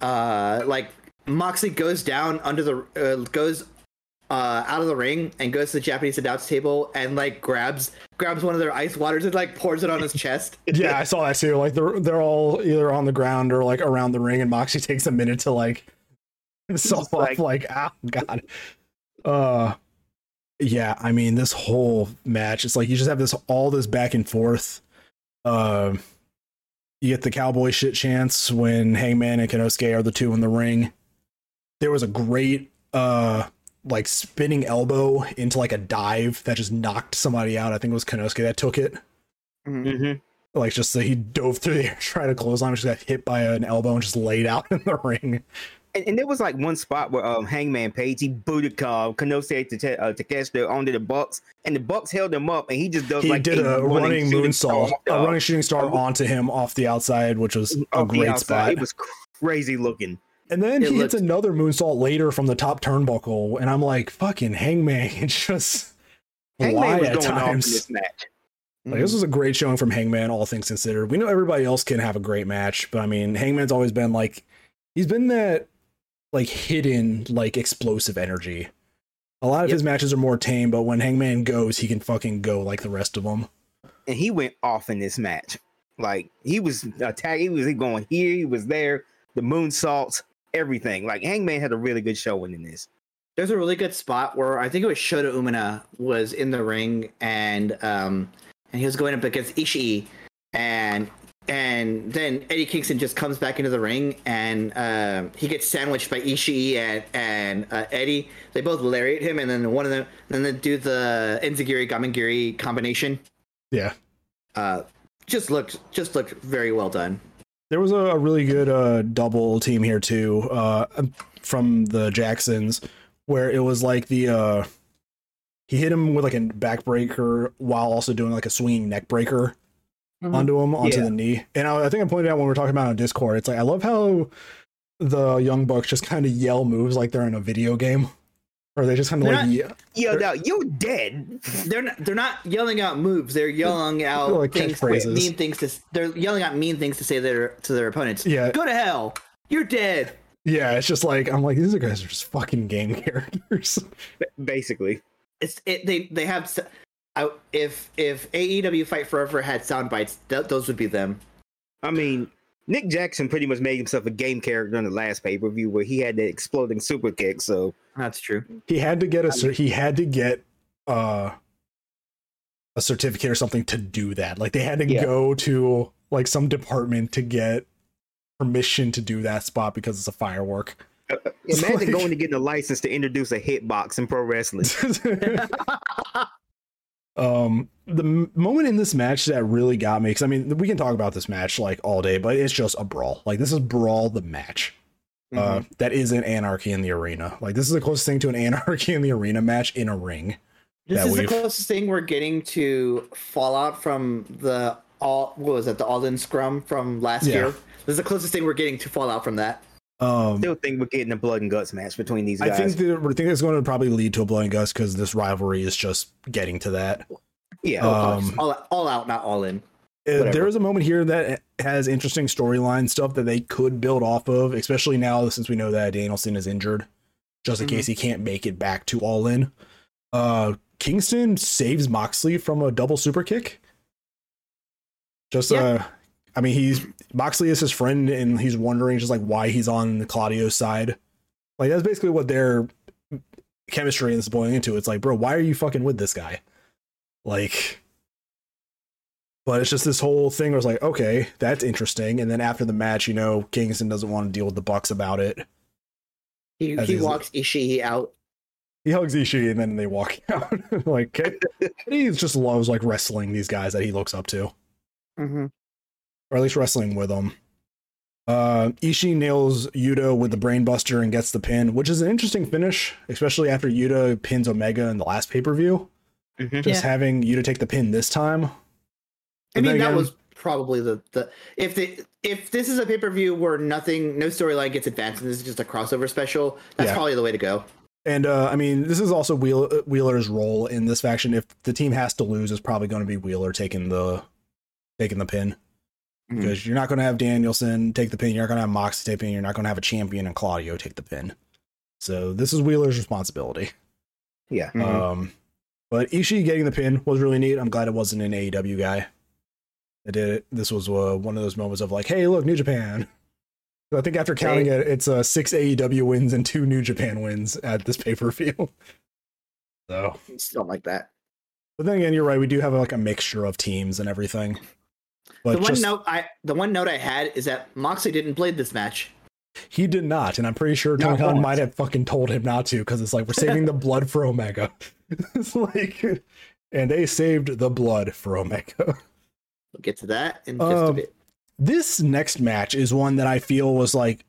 uh like Moxley goes down under the uh, goes uh out of the ring and goes to the Japanese announce table and like grabs grabs one of their ice waters and like pours it on his chest. Yeah, I saw that too. Like they're they're all either on the ground or like around the ring, and Moxie takes a minute to like self off. like- Like, ah, god. Uh, yeah. I mean, this whole match, it's like you just have this all this back and forth. Um, you get the cowboy shit chance when Hangman and Konosuke are the two in the ring. There was a great uh like spinning elbow into like a dive that just knocked somebody out. I think it was Konosuke that took it Mhm. like just so he dove through the air trying to close on, just got hit by an elbow and just laid out in the ring. And, and there was like one spot where um, Hangman Page he booted uh, Kanose to te- uh, Takeshita onto the Bucks, and the Bucks held him up, and he just does He like did a running shooting star moonsault, a running shooting star uh, onto him off the outside, which was a great outside. spot. It was crazy looking. And then It he hits another moonsault later from the top turnbuckle, and I'm like, "Fucking Hangman!" It's just Hangman was at going off in times. this match. Like this was a great showing from Hangman, all things considered. We know everybody else can have a great match, but I mean, Hangman's always been like he's been that like hidden like explosive energy. A lot of Yep. his matches are more tame, but when Hangman goes, he can fucking go like the rest of them. and he went off in this match. Like he was attacking, he was going here, he was there, the moonsaults, everything. Like Hangman had a really good showing in this. There's a really good spot where I think it was Shota Umino was in the ring and um and he was going up against Ishii and and then Eddie Kingston just comes back into the ring and um he gets sandwiched by Ishii and and uh, Eddie. They both lariat him and then one of them then they do the Enzuigiri Gamengiri combination. Yeah. Uh, just looked just looked very well done. There was a, a really good uh, double team here too, uh, from the Jacksons, where it was like the uh, he hit him with like a backbreaker while also doing like a swinging neck breaker Mhm. onto him onto Yeah. the knee. And I, I think I pointed out when we were talking about on Discord, it's like I love how the young bucks just kind of yell moves like they're in a video game, or they just kind of They're like not- ye- Yelled out, "You're dead!" They're not, they're not yelling out moves. They're yelling out like things, catchphrases. mean things to. They're yelling out mean things to say their to their opponents. Yeah. Go to hell. You're dead. yeah. It's just like I'm like these guys are just fucking game characters. Basically, It's it. They they have. s- I, if if AEW Fight Forever had sound bites, th- those would be them. I mean, Nick Jackson pretty much made himself a game character in the last pay per view where he had the exploding super kick. So That's true. he had to get a cer- he had to get uh a certificate or something to do that like they had to Yeah. go to like some department to get permission to do that spot because it's a firework imagine like- going to get a license to introduce a hitbox in pro wrestling. um the moment in this match that really got me because i mean we can talk about this match like all day but it's just a brawl like this is brawl the match uh that is an anarchy in the arena like this is the closest thing to an anarchy in the arena match in a ring This is the closest thing we're getting to Fallout from the all. What was it? The All In Scrum from last Yeah. year. This is the closest thing we're getting to Fallout from that. Um Still think we're getting a blood and guts match between these guys. I think that I think it's going to probably lead to a blood and guts because this rivalry is just getting to that. yeah, Um, all, all out, not all in. Whatever. there is a moment here that has interesting storyline stuff that they could build off of, especially now since we know that Danielson is injured, just in Mhm. case he can't make it back to All In. Uh, Kingston saves Moxley from a double super kick. Just Yeah. uh, I mean, he's Moxley is his friend, and he's wondering just like why he's on the Claudio's side. Like that's basically what their chemistry is boiling into. It's like, bro, why are you fucking with this guy? Like, but it's just this whole thing where it's like, okay, that's interesting. And then after the match, you know, Kingston doesn't want to deal with the Bucks about it. He, he walks Ishii out. He hugs Ishii and then they walk out. like he just loves like wrestling these guys that he looks up to, Mm-hmm. Or at least wrestling with them. Uh, Ishii nails Yuta with the brainbuster and gets the pin, which is an interesting finish, especially after Yuta pins Omega in the last pay per view. Mhm. Just having Yuta take the pin this time. I mean, then that was probably the the if the if this is a pay per view where nothing, no storyline gets advanced, and this is just a crossover special, that's Yeah. probably the way to go. And uh, I mean, this is also Wheel- Wheeler's role in this faction. If the team has to lose, it's probably going to be Wheeler taking the taking the pin Mhm. because you're not going to have Danielson take the pin. You're not going to have Mox take the pin. You're not going to have a champion and Claudio take the pin. So this is Wheeler's responsibility. yeah. Mhm. Um, but Ishii getting the pin was really neat. I'm glad it wasn't an AEW guy that did it. This was uh, one of those moments of like, hey, look, New Japan. So I think after counting it, it's uh, six AEW wins and two New Japan wins at this pay per view. So, Something like that. but then again, you're right. We do have like a mixture of teams and everything. But the one just, note I the one note I had is that Moxley didn't play this match. he did not, and I'm pretty sure Tony Not Khan might have fucking told him not to because it's like we're saving the blood for Omega. it's like, and they saved the blood for Omega. We'll get to that in just a Um, bit. this next match is one that I feel was like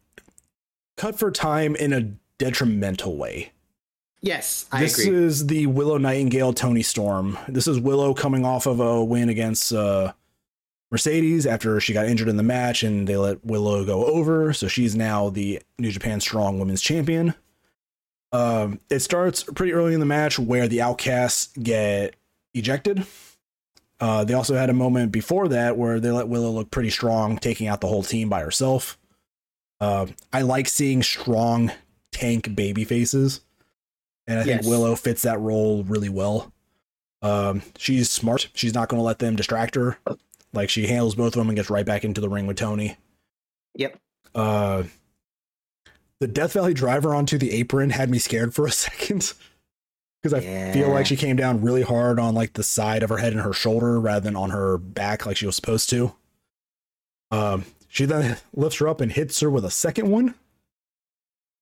cut for time in a detrimental way. Yes, I this agree. is the Willow Nightingale Toni Storm. This is Willow coming off of a win against uh, Mercedes after she got injured in the match, and they let Willow go over. So she's now the New Japan Strong Women's Champion. Um, it starts pretty early in the match where the Outcasts get ejected. Uh, they also had a moment before that where they let Willow look pretty strong, taking out the whole team by herself. Uh, I like seeing strong tank baby faces. And I think Yes. Willow fits that role really well. Um, she's smart. She's not going to let them distract her. Like she handles both of them and gets right back into the ring with Toni. Yep. Uh, the Death Valley driver onto the apron had me scared for a second because I feel like she came down really hard on like the side of her head and her shoulder rather than on her back like she was supposed to. Um, she then lifts her up and hits her with a second one.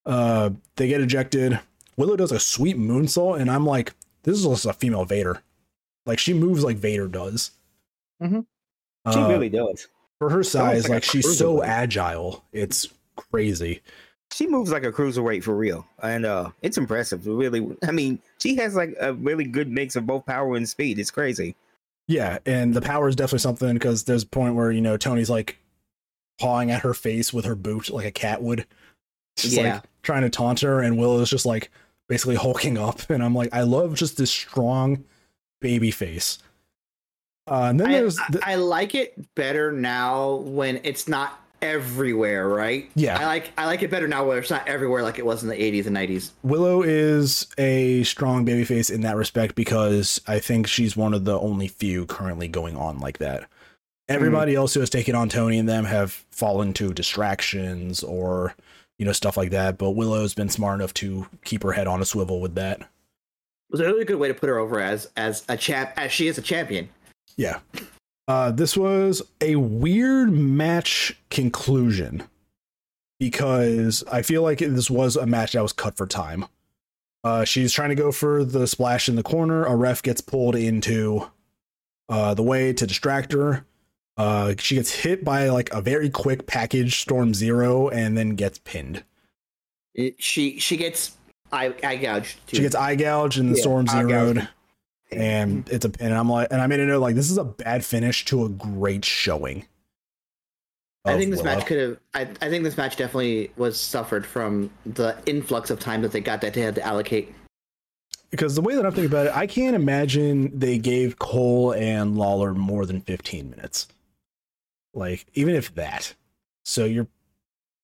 Uh, they get ejected. Willow does a sweet moonsault, and I'm like, this is just a female Vader. Like she moves like Vader does. Mhm. She Uh, really does. for her size, like like she's so agile. It's crazy. She moves like a cruiserweight for real, and uh, it's impressive. Really, I mean, she has like a really good mix of both power and speed. It's crazy. Yeah, and the power is definitely something because there's a point where you know Toni's like pawing at her face with her boot like a cat would, just Yeah. like trying to taunt her, and Willow's just like basically hulking up, and I'm like, I love just this strong baby face. Uh, and then I, there's the, I like it better now when it's not everywhere, right? Yeah. I like I like it better now where it's not everywhere like it was in the 80s and 90s. Willow is a strong baby face in that respect because I think she's one of the only few currently going on like that. Everybody else who has taken on Toni and them have fallen to distractions or you know stuff like that. But Willow's been smart enough to keep her head on a swivel with that. It was a really good way to put her over as as a champ as she is a champion. Yeah. Uh, this was a weird match conclusion because I feel like this was a match that was cut for time. Uh, she's trying to go for the splash in the corner. A ref gets pulled into uh, the way to distract her. Uh, she gets hit by like a very quick package Storm Zero and then gets pinned. It- she she gets eye, eye gouged. Too. She gets eye gouged and the Yeah, Storm Zeroed. Gouged. and it's a pin. And I'm like, and I made a note like this is a bad finish to a great showing. I think this Willow. match could have. I, I think this match definitely was suffered from the influx of time that they got that they had to allocate. because the way that I'm thinking about it, I can't imagine they gave Cole and Lawler more than 15 minutes. Like even if that, so you're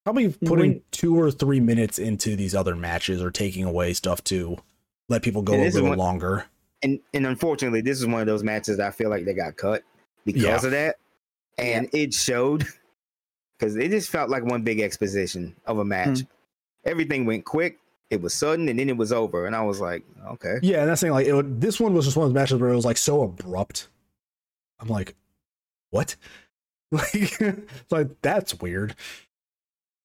probably putting When- two or three minutes into these other matches or taking away stuff to let people go a little what- longer. And and unfortunately, this is one of those matches that I feel like they got cut because Yeah. of that, and it showed because it just felt like one big exposition of a match. Hmm. Everything went quick. It was sudden, and then it was over, and I was like, okay. Yeah, and that's the thing. Like it would, this one was just one of those matches where it was like so abrupt. I'm like, what? Like, like that's weird.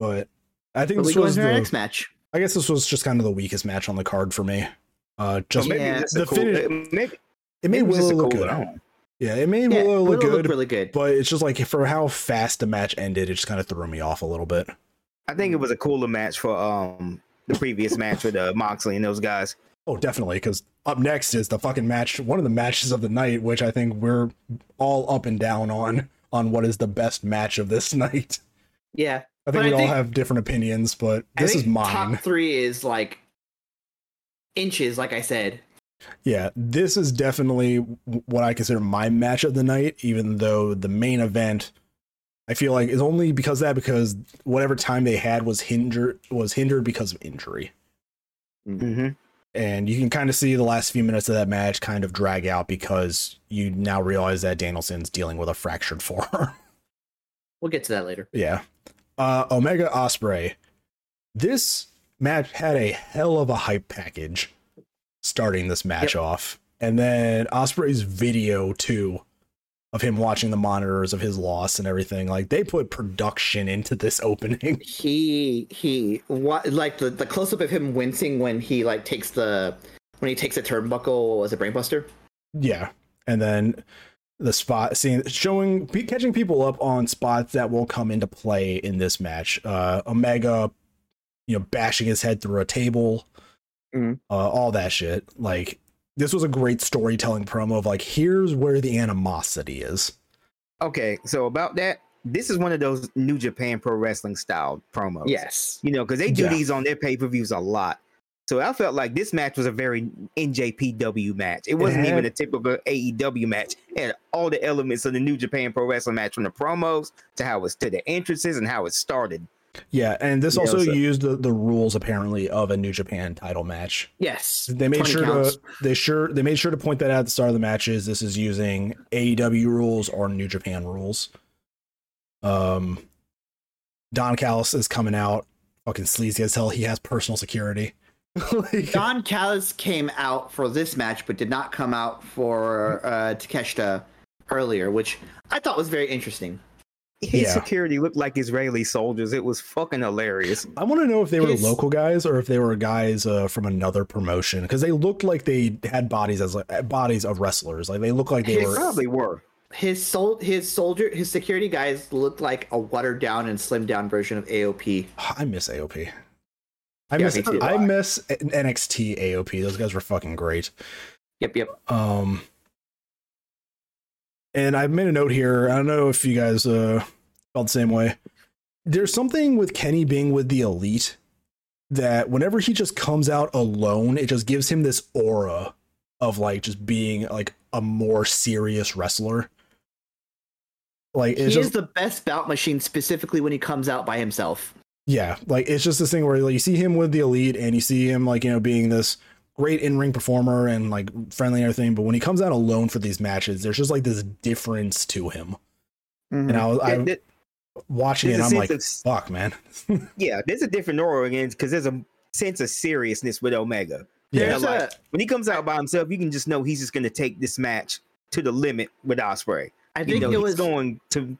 But I think But this go was into our the, next match. I guess this was just kind of the weakest match on the card for me. Uh, just Or maybe Yeah. it's the a cool, finish- it- maybe, it made maybe Willow look cool good. down. Yeah, it made Yeah, Willow look Willow good, really good. but it's just like for how fast the match ended, it just kind of threw me off a little bit. I think it was a cooler match for um the previous match with uh, Moxley and those guys. Oh, definitely, because up next is the fucking match, one of the matches of the night, which I think we're all up and down on on what is the best match of this night. Yeah, I think But we I all think- have different opinions, but I this is mine. Top three is like inches, like I said. Yeah, this is definitely what I consider my match of the night, even though the main event I feel like is only because of that because whatever time they had was hindered was hindered because of injury. Mm-hmm. And you can kind of see the last few minutes of that match kind of drag out because you now realize that Danielson's dealing with a fractured forearm. We'll get to that later. Yeah. Uh Omega Ospreay. This match had a hell of a hype package starting this match off. And then Ospreay's video too of him watching the monitors of his loss and everything. Like they put production into this opening. He he what like the the close up of him wincing when he like takes the when he takes a turnbuckle as a brainbuster. yeah. And then the spot seeing showing catching people up on spots that will come into play in this match. Uh Omega you know bashing his head through a table. Mhm. uh, all that shit. Like this was a great storytelling promo of like here's where the animosity is. Okay, so about that, this is one of those New Japan Pro Wrestling style promos. Yes. you know, because they do Yeah. these on their pay per views a lot. So I felt like this match was a very NJPW match. It wasn't had- even a typical AEW match. It had all the elements of the New Japan Pro Wrestling match, from the promos to how it's to the entrances and how it started. Yeah, and this also so- used the, the rules apparently of a New Japan title match. Yes, They made sure counts. to they sure they made sure to point that out at the start of the matches. This is using AEW rules or New Japan rules. Um, Don Callis is coming out, fucking sleazy as hell. He has personal security. like, Don Callis came out for this match, but did not come out for uh, Takeshita earlier, which I thought was very interesting. His Yeah. security looked like Israeli soldiers. It was fucking hilarious. I want to know if they were His- local guys or if they were guys uh, from another promotion because they looked like they had bodies as like bodies of wrestlers. Like they looked like they His- were. Probably were. His sol- his soldier, his security guys looked like a watered down and slimmed down version of AOP. I miss AOP. I Yeah, miss. I miss NXT AOP. Those guys were fucking great. Yep, yep. Um, and I made a note here. I don't know if you guys uh, felt the same way. There's something with Kenny being with the elite that whenever he just comes out alone, it just gives him this aura of like just being like a more serious wrestler. Like He is just the best bout machine, specifically when he comes out by himself. yeah, like it's just this thing where like, you see him with the elite and you see him like you know being this great in-ring performer and like friendly and everything, but when he comes out alone for these matches, there's just like this difference to him. And I was Yeah, I there- watching it, there's and a I'm like, of- fuck, man. yeah, there's a different aura again because there's a sense of seriousness with Omega. Yeah, There's like, When he comes out by himself, you can just know he's just going to take this match to the limit with Ospreay. I You think know it was. going to.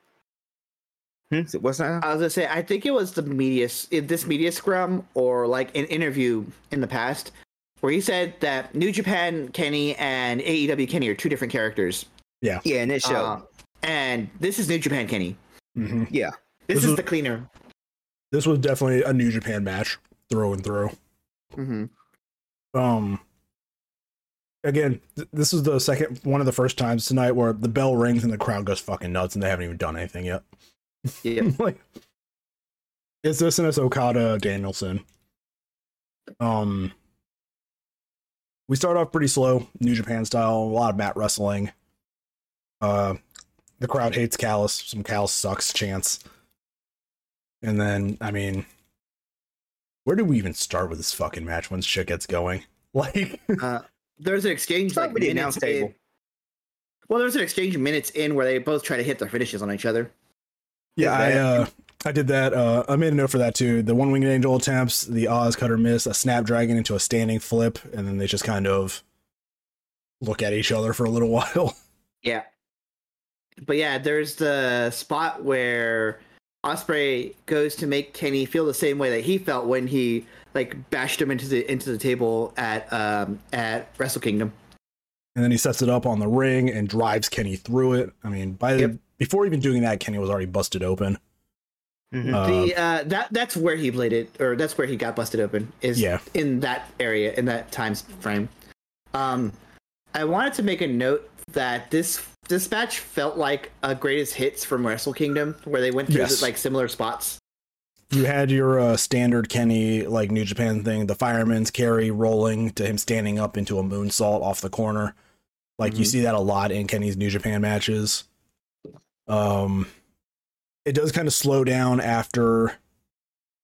Hmm? So What's that? I was gonna say, I think it was the media, this media scrum, or like an interview in the past, where he said that New Japan Kenny and AEW Kenny are two different characters. Yeah, Yeah, in that show. Uh, and this is New Japan Kenny. Mhm. yeah, This, This is is- the cleaner. This was definitely a New Japan match through and through. hmm Um, again, th- this is the second one of the first times tonight where the bell rings and the crowd goes fucking nuts, and they haven't even done anything yet. Yeah. like, it's this and it's Okada Danielson. Um, we start off pretty slow, New Japan style, a lot of mat wrestling. Uh, the crowd hates Callis. Some Callis sucks chance. And then, I mean, where do we even start with this fucking match once shit gets going? Like, Uh, there's an exchange like with the minutes announce table. in. Well, there's an exchange minutes in where they both try to hit their finishes on each other. Yeah, I uh I did that. Uh I made a note for that too. The one winged angel attempts, the OsCutter miss, a snapdragon into a standing flip, and then they just kind of look at each other for a little while. Yeah. But yeah, there's the spot where Ospreay goes to make Kenny feel the same way that he felt when he like bashed him into the into the table at um at Wrestle Kingdom. And then he sets it up on the ring and drives Kenny through it. I mean, by the Yep. before even doing that, Kenny was already busted open. Mhm. Uh, the uh that that's where he bladed or that's where he got busted open is Yeah. in that area in that time frame. Um I wanted to make a note that this this match felt like a greatest hits from Wrestle Kingdom where they went through Yes. like similar spots. You had your uh, standard Kenny like New Japan thing, the fireman's carry rolling to him standing up into a moonsault off the corner. Like you Mhm. see that a lot in Kenny's New Japan matches. Um it does kind of slow down after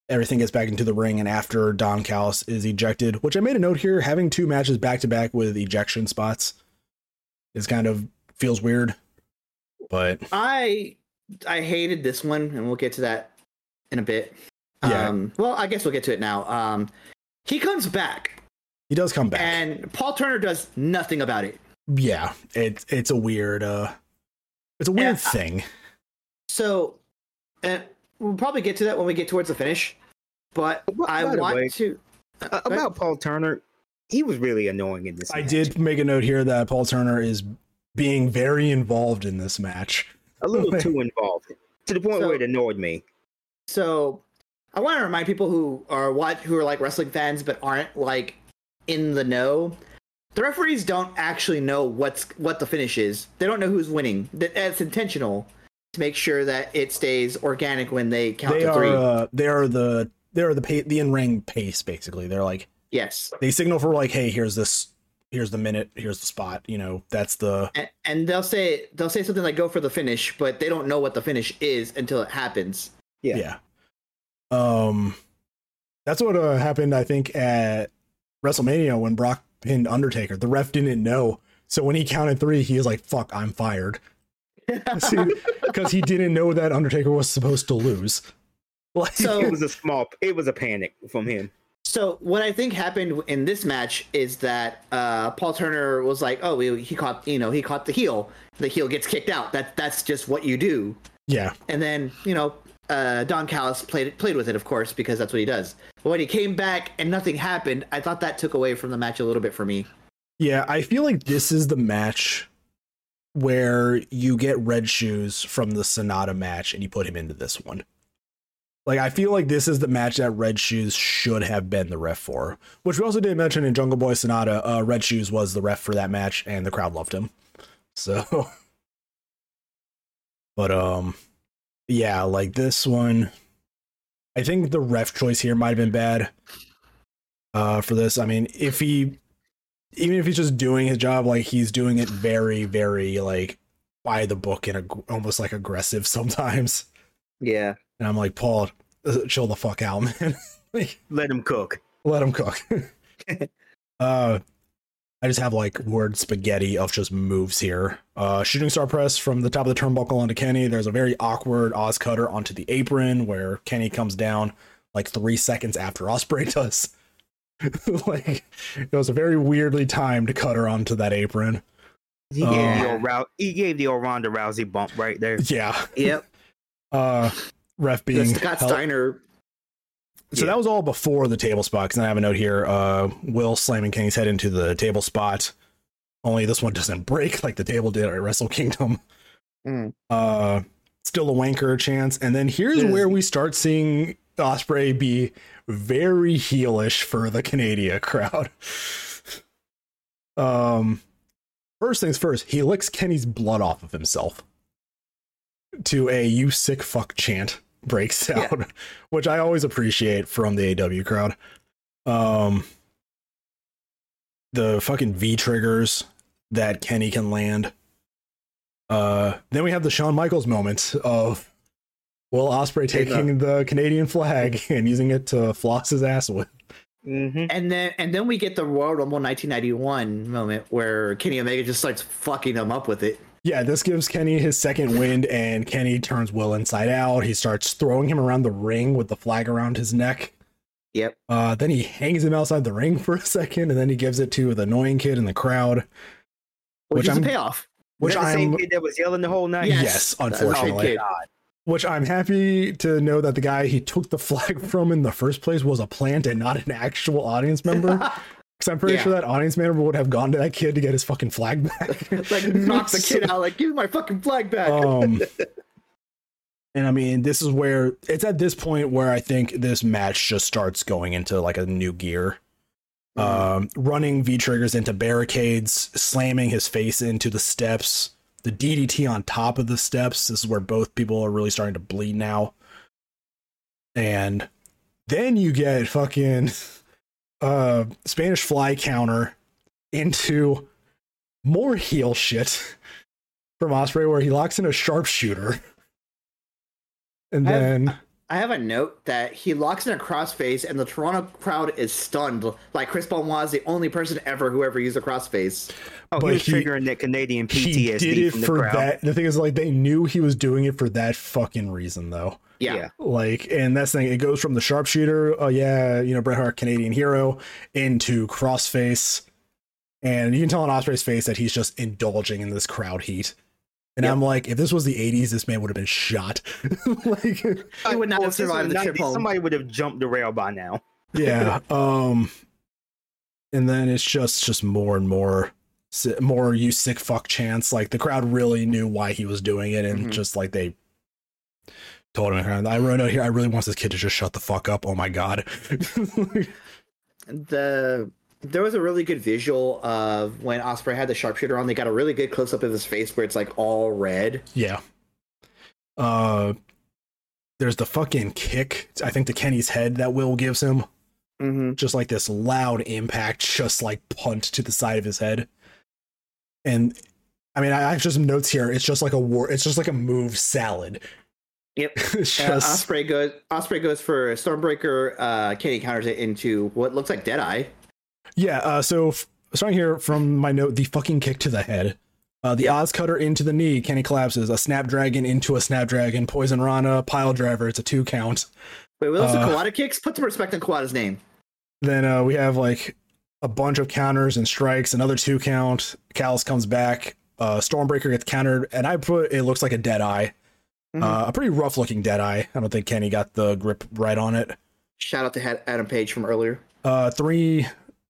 everything gets back into the ring and after Don Callis is ejected, which I made a note here having two matches back to back with ejection spots is kind of feels weird. But I I hated this one, and we'll get to that in a bit. Yeah. Um, well, I guess we'll get to it now. Um, he comes back, he does come back. and Paul Turner does nothing about it. yeah, it's it's a weird uh it's a weird I- thing. So, and we'll probably get to that when we get towards the finish. But By- I by want way, to. Uh, about Paul Turner, he was really annoying in this. I match. did make a note here that Paul Turner is being very involved in this match. a little too involved to the point So- where it annoyed me. So, I want to remind people who are what who are like wrestling fans but aren't like in the know. The referees don't actually know what's what the finish is. They don't know who's winning. That it's intentional to make sure that it stays organic when they count they to are three. uh, they are the they are the pa- the in ring pace basically. They're like yes, they signal for like, hey, here's this, here's the minute, here's the spot. You know, that's the and, and they'll say they'll say something like "go for the finish," but they don't know what the finish is until it happens. Yeah. yeah. Um, that's what uh, happened, I think, at WrestleMania when Brock pinned Undertaker. The ref didn't know, so when he counted three, he was like, "Fuck, I'm fired," because he didn't know that Undertaker was supposed to lose. Like, So- it was a small. It was a panic from him. So what I think happened in this match is that uh, Paul Turner was like, "Oh, he, he caught, you know, he caught the heel. The heel gets kicked out. That that's just what you do." yeah, And then you know, uh, Don Callis played it, played with it, of course, because that's what he does. But when he came back and nothing happened, I thought that took away from the match a little bit for me. yeah. I feel like this is the match where you get red shoes from the Sanada match and you put him into this one. Like I feel like this is the match that Red Shoes should have been the ref for, which we also did mention in Jungle Boy Sanada. Uh, Red Shoes was the ref for that match, and the crowd loved him. So, but um, yeah, like this one, I think the ref choice here might have been bad. Uh, for this, I mean, if he, even if he's just doing his job, like he's doing it very, very like by the book and ag- almost like aggressive sometimes. Yeah, And I'm like, Paul, uh, chill the fuck out, man. like, let him cook. let him cook. uh, I just have like word spaghetti of just moves here. Uh, shooting star press from the top of the turnbuckle onto Kenny. There's a very awkward OsCutter onto the apron where Kenny comes down like three seconds after Ospreay does. like it was a very weirdly timed cutter onto that apron. He Uh, gave the old Rou- he gave the old Ronda Rousey bump right there. Yeah. Yep. Uh, ref The being Scott held- Steiner. So Yeah. that was all before the table spot. Because I have a note here. Uh, Will slamming Kenny's head into the table spot. Only this one doesn't break like the table did at Wrestle Kingdom. Mm. Uh, still a wanker chance. And then here's where we start seeing Ospreay be very heelish for the Canadian crowd. um, first things first, he licks Kenny's blood off of himself to a "you sick fuck" chant breaks Yeah. out, which I always appreciate from the AW crowd. Um, the fucking V triggers that Kenny can land. Uh, then we have the Shawn Michaels moment of Will Ospreay taking the Canadian flag and using it to floss his ass with. Mm-hmm. And then and then we get the Royal Rumble 1991 moment where Kenny Omega just starts fucking him up with it. Yeah, this gives Kenny his second wind, and Kenny turns Will inside out. He starts throwing him around the ring with the flag around his neck. Yep. Uh, then he hangs him outside the ring for a second, and then he gives it to the annoying kid in the crowd. Which, Which is I'm- a payoff. Which the same I'm kid that was yelling the whole night. Yes. yes, That's the unfortunately. Which I'm happy to know that the guy he took the flag from in the first place was a plant and not an actual audience member. Because I'm pretty Yeah. sure that audience member would have gone to that kid to get his fucking flag back. like knock the kid out, like give me my fucking flag back. um and i mean this is where it's at this point where i think this match just starts going into like a new gear um running v triggers into barricades slamming his face into the steps the ddt on top of the steps this is where both people are really starting to bleed now and then you get fucking uh spanish fly counter into more heel shit from Ospreay where he locks in a sharpshooter. And then I have a note that he locks in a crossface and the Toronto crowd is stunned. Like Chris Benoit is the only person ever who ever used a crossface. Oh, But he was he- triggering that Canadian PTSD. he PTSD did it from the for crowd. that. The thing is, like, they knew he was doing it for that fucking reason, though. Yeah. Yeah. Like, and that's the thing. It goes from the sharpshooter, oh yeah, you know, Bret Hart, Canadian hero, into crossface, and you can tell on Ospreay's face that he's just indulging in this crowd heat. And Yep. I'm like, if this was the '80s, this man would have been shot. like, He would not have survived was the trip home. Somebody would have jumped the rail by now. yeah um and then it's just just more and more more you sick fuck chance like the crowd really knew why he was doing it and Mhm. just like they told him i wrote out here i really want this kid to just shut the fuck up oh my god the there was a really good visual of when Ospreay had the sharpshooter on. They got a really good close up of his face where it's like all red. yeah uh there's the fucking kick i think to kenny's head that will gives him Mm-hmm. just like this loud impact, just like punt to the side of his head. And I mean, I I have just some notes here. It's just like a war. It's just like a move salad. Yep. it's Uh, Ospreay goes. Ospreay goes for Stormbreaker. Uh, Kenny counters it into what looks like Deadeye. Yeah. Uh, so f- starting here from my note, the fucking kick to the head. Uh, the OsCutter into the knee. Kenny collapses. A snapdragon into a snapdragon. Poison Rana. Pile driver. It's a two count. Wait, what else? Uh, Kawada kicks. Put some respect on Kawada's name. Then uh, we have like a bunch of counters and strikes. Another two count. Callis comes back. Uh, Stormbreaker gets countered, and I put it looks like a dead eye. Mhm. Uh, a pretty rough looking dead eye. I don't think Kenny got the grip right on it. Shout out to Adam Page from earlier. Uh, three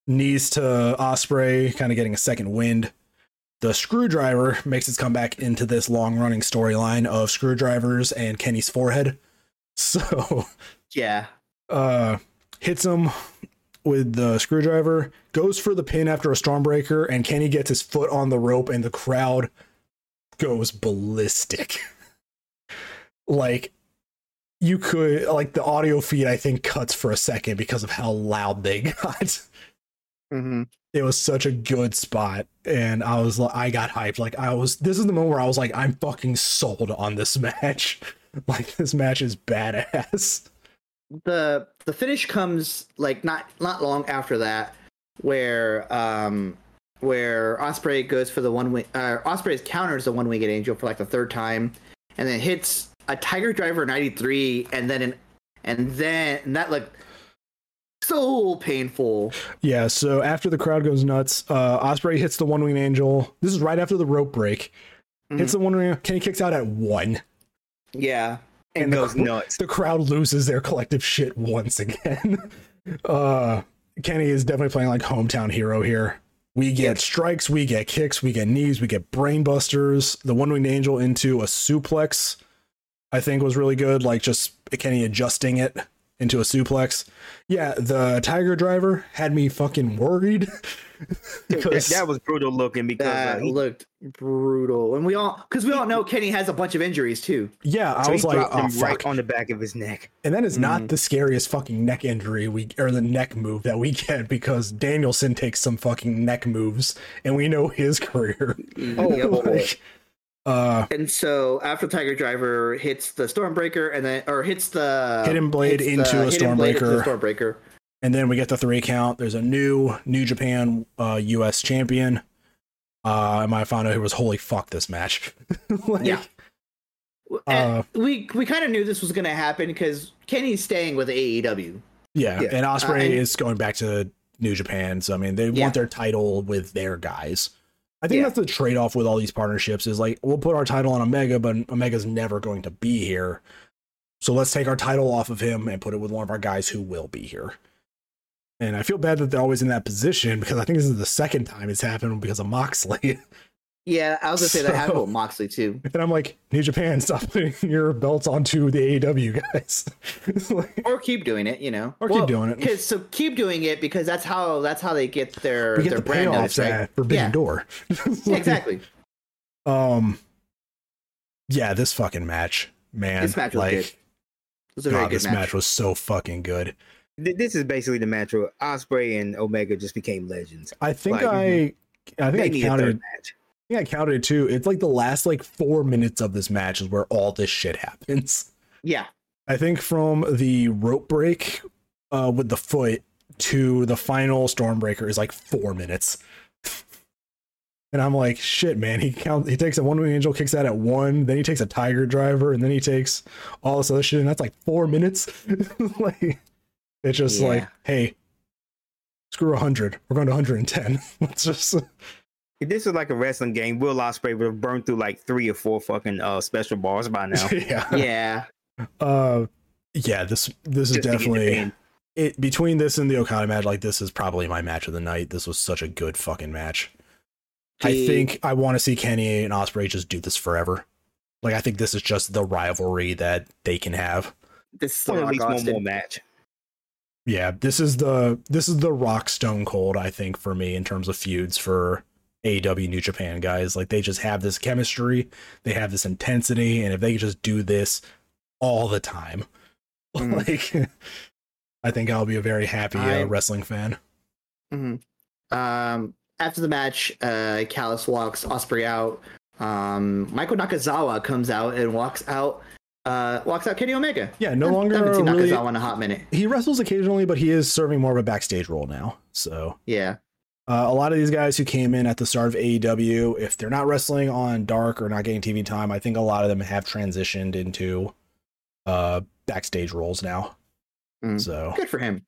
knees to Ospreay, kind of getting a second wind. The screwdriver makes its comeback into this long running storyline of screwdrivers and Kenny's forehead. So, Yeah. uh, hits him with the screwdriver, goes for the pin after a stormbreaker, and Kenny gets his foot on the rope, and the crowd goes ballistic. like, you could, like, the audio feed, I think, cuts for a second because of how loud they got. Mm-hmm. it was such a good spot and i was like i got hyped. Like i was this is the moment where i was like i'm fucking sold on this match. Like this match is badass. The the finish comes like not not long after that where um where Ospreay goes for the one wing uh Ospreay's counters the one winged angel for like the third time and then hits a Tiger Driver 93 and then an, and then and that like so painful. yeah so after the crowd goes nuts uh ospreay hits the one winged angel. This is right after the rope break. Hits the one wing kenny kicks out at one. Yeah. and, And the goes cr- nuts. the crowd loses their collective shit once again. Uh kenny is definitely playing like hometown hero here. We get strikes we get kicks we get knees we get brain busters the one winged angel into a suplex i think was really good like just kenny adjusting it into a suplex yeah the tiger driver had me fucking worried That, because that was brutal looking because uh, That he, looked brutal. And we all cuz we all know Kenny has a bunch of injuries too. yeah i so was he like oh fuck right on the back of his neck. And that is Mm-hmm. not the scariest fucking neck injury we or the neck move that we get because Danielson takes some fucking neck moves and we know his career. Yep. Like, uh And so after Tiger Driver hits the Stormbreaker and then or hits the Hidden Blade into a Blade into Stormbreaker. Stormbreaker. and then we get the three count. There's a new New Japan uh US champion. Uh and I found out it was holy fuck this match. like, Yeah. Uh, we we kind of knew this was going to happen because Kenny's staying with AEW. Yeah, Yeah. and Ospreay Uh, is going back to New Japan. So I mean, they Yeah. want their title with their guys. I think Yeah. that's the trade off with all these partnerships is like we'll put our title on Omega, but Omega's never going to be here. So let's take our title off of him and put it with one of our guys who will be here. And I feel bad that they're always in that position because I think this is the second time it's happened because of Moxley. Yeah, I was going to say that happened with Moxley too. and I'm like, New Japan, stop putting your belts onto the AEW guys. Like, Or keep doing it, you know. Or keep doing it. Cause, so keep doing it because that's how that's how they get their we get their the brand payoffs noticed, right? at Forbidden Yeah. Door. Yeah, exactly. Um, yeah, this fucking match, man. This match was like, good. Was a God, good this match. was so fucking good. This is basically the match where Ospreay and Omega just became legends. I think Like, I, I think They I need a counted. I think I counted it too. It's like the last like four minutes of this match is where all this shit happens. Yeah. I think from the rope break uh, with the foot to the final Stormbreaker is like four minutes. And I'm like, shit, man. He count. He takes a one wing angel, kicks that at one. Then he takes a tiger driver, and then he takes all this other shit, and that's like four minutes. like, it's just Yeah. like, hey, screw hundred. We're going to 110. Let's just If this is like a wrestling game, Will Ospreay would have burned through like three or four fucking uh, special bars by now. yeah, Yeah. uh, yeah. This this is just to get the definitely it between this and the Okada match, like this is probably my match of the night. This was such a good fucking match. I think I want to see Kenny and Ospreay just do this forever. Like I think this is just the rivalry that they can have. This is Or the at Rock least one more match. Yeah, this is the this is the Rock Stone Cold. I think for me in terms of feuds for AEW New Japan guys, like they just have this chemistry, they have this intensity, and if they could just do this all the time, Mm. like I think I'll be a very happy uh, wrestling fan. Mhm. Um, after the match, uh, Callis walks Ospreay out. Um, Michael Nakazawa comes out and walks out uh, walks out Kenny Omega. Yeah, no I longer haven't seen really- Nakazawa in a hot minute. He wrestles occasionally, but he is serving more of a backstage role now. So Yeah. Uh, a lot of these guys who came in at the start of AEW, if they're not wrestling on Dark or not getting TV time, I think a lot of them have transitioned into uh, backstage roles now. Mm. So Good for him.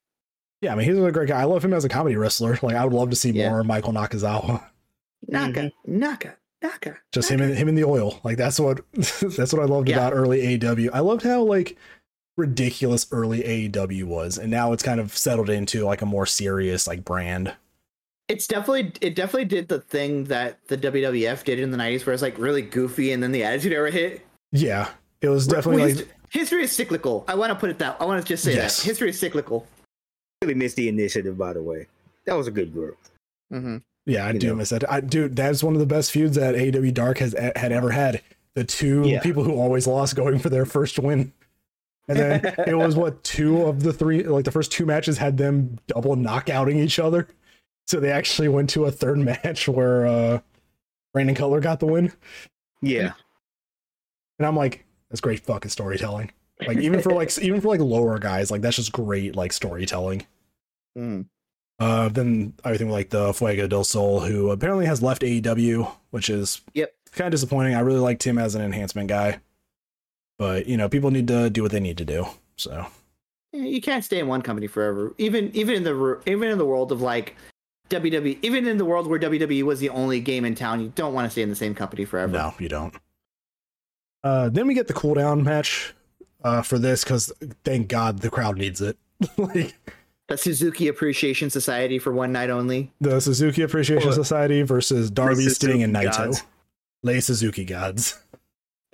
yeah, I mean he's a great guy. I love him as a comedy wrestler. Like I would love to see Yeah. more Michael Nakazawa. Naka, Naka, Naka. Just him and him in the oil. Like that's what that's what I loved Yeah. about early AEW. I loved how like ridiculous early AEW was, and now it's kind of settled into like a more serious like brand. It's definitely it definitely did the thing that the WWF did in the nineties, where it's like really goofy, and then the Attitude Era hit. Yeah, it was definitely Well, like history is cyclical. I want to put it that. I want to just say Yes. that history is cyclical. Really missed the initiative, by the way. That was a good group. Mm-hmm. Yeah, I you do know. miss that. I dude, that's one of the best feuds that AEW Dark has had ever had. The two Yeah. people who always lost going for their first win. And then it was what two of the three like the first two matches had them double knockouting each other. So they actually went to a third match where uh Brandon Cutler got the win. Yeah. And I'm like, that's great fucking storytelling. Like even for like even for like lower guys, like that's just great like storytelling. Mm. Uh, then everything like the Fuego del Sol, who apparently has left AEW, which is Yep. kind of disappointing. I really liked him as an enhancement guy, but you know, people need to do what they need to do. So You can't stay in one company forever. Even even in the even in the world of like WWE, even in the world where WWE was the only game in town, you don't want to stay in the same company forever. no, you don't. Uh, then we get the cooldown match uh, for this because thank God the crowd needs it. like The Suzuki Appreciation Society for one night only. the Suzuki Appreciation Society versus Darby, Sting, and Naito. gods. Lay Suzuki gods.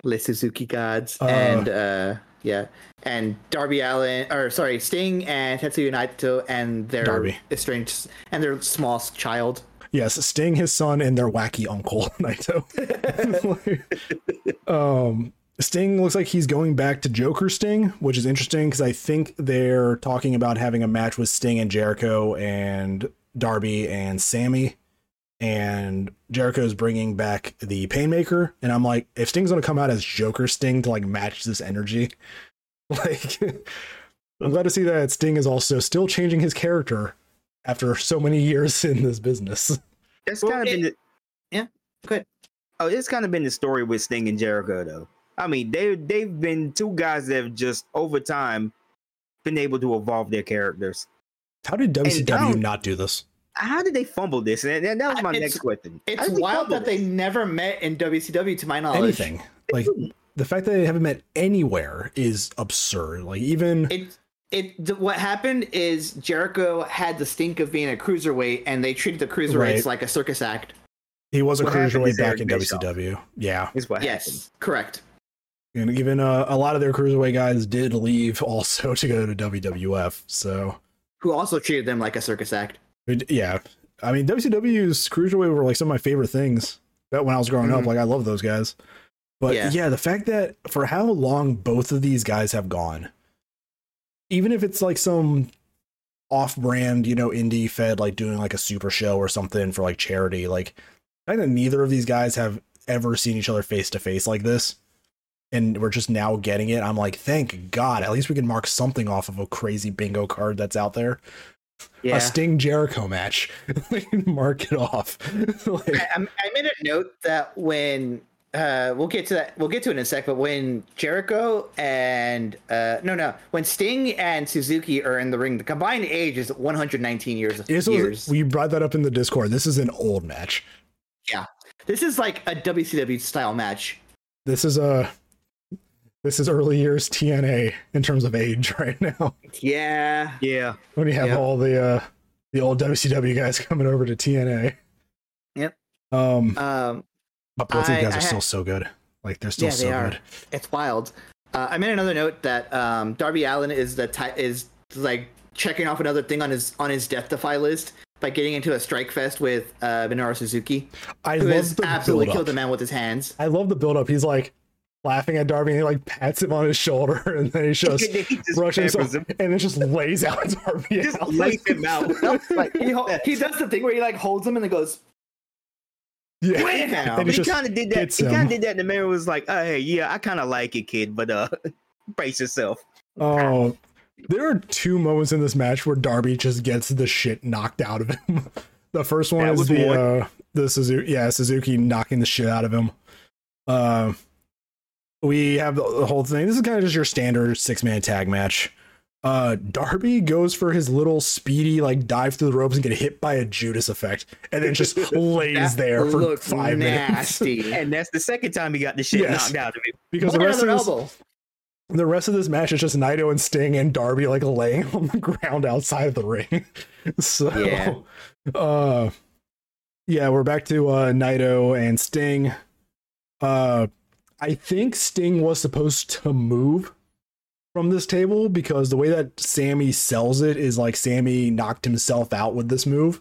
Le Suzuki Gods Uh. and uh yeah, and Darby Allin or sorry, Sting and Tetsuya Naito and their Darby. estranged and their small child. Yes, Sting, his son, and their wacky uncle Naito. um, Sting looks like he's going back to Joker Sting, which is interesting because I think they're talking about having a match with Sting and Jericho and Darby and Sammy, and Jericho's bringing back the Painmaker, and I'm like, if Sting's gonna come out as Joker Sting to like match this energy, like, I'm glad to see that Sting is also still changing his character after so many years in this business. That's Well, kind of it- been the, yeah, go ahead. Oh, it's kind of been the story with Sting and Jericho, though. I mean, they they've been two guys that have just over time been able to evolve their characters. How did WCW not do this? How did they fumble this? And that, that was my It's- next question. It's wild fumble that they never met in WCW to my knowledge. Anything. Like the fact that they haven't met anywhere is absurd. Like even It it th- what happened is Jericho had the stink of being a cruiserweight, and they treated the cruiserweights Right. like a circus act. he was a what cruiserweight back in Bischoff. WCW. Yeah. Is what happened. Yes, correct. And even uh, a lot of their cruiserweight guys did leave also to go to WWF. So Who also treated them like a circus act. Yeah. I mean WCW's cruiserweight were like some of my favorite things. That when I was growing up, Mhm. like I love those guys. But Yeah. yeah, the fact that for how long both of these guys have gone, even if it's like some off-brand, you know, indie fed, like doing like a super show or something for like charity, like I think that neither of these guys have ever seen each other face to face like this, and we're just now getting it. I'm like, thank God, at least we can mark something off of a crazy bingo card that's out there. Yeah. A Sting Jericho match, mark it off. Like- I, I made a note that when uh, we'll get to that, we'll get to it in a sec. But when Jericho and uh, no, no, when Sting and Suzuki are in the ring, the combined age is 119 years. This years. was, we brought that up in the Discord. This is an old match. Yeah, this is like a WCW style match. This is a this is early years TNA in terms of age right now. Yeah. Yeah. When you have Yep. all the uh the old WCW guys coming over to TNA. Yep. Um, Um, but both these I- guys are I still had- so good. Like they're still Yeah, so are. good. it's wild. Uh, I made another note that um, Darby Allin is the ty- is like checking off another thing on his on his death defy list by getting into a strike fest with uh, Minoru Suzuki, I who love has the absolutely build killed the man with his hands. I love the build up. He's like laughing at Darby and he like pats him on his shoulder and then he just He just brushes pampers him and then just lays out Darby. Just out. lays him out. like he, ho- he does the thing where he like holds him and then goes Yeah, Wham! And But it he kind of did that. He kind of did that. And the man was like, "Oh, hey, yeah, I kind of like it, kid, but uh, brace yourself." Oh, there are two moments in this match where Darby just gets the shit knocked out of him. the first one That is the one. uh, the Suzuki, yeah, Suzuki knocking the shit out of him. Uh, we have the, the whole thing. This is kind of just your standard six man tag match. Uh, Darby goes for his little speedy like dive through the ropes and get hit by a Judas effect, and then just lays there for looks five minutes. And that's the second time he got the shit Yes. knocked out of him. because the rest of another this, elbow? the rest of this match is just Naito and Sting and Darby like laying on the ground outside of the ring. so Yeah. uh yeah, we're back to uh Naito and Sting. Uh I think Sting was supposed to move from this table because the way that Sammy sells it is like Sammy knocked himself out with this move.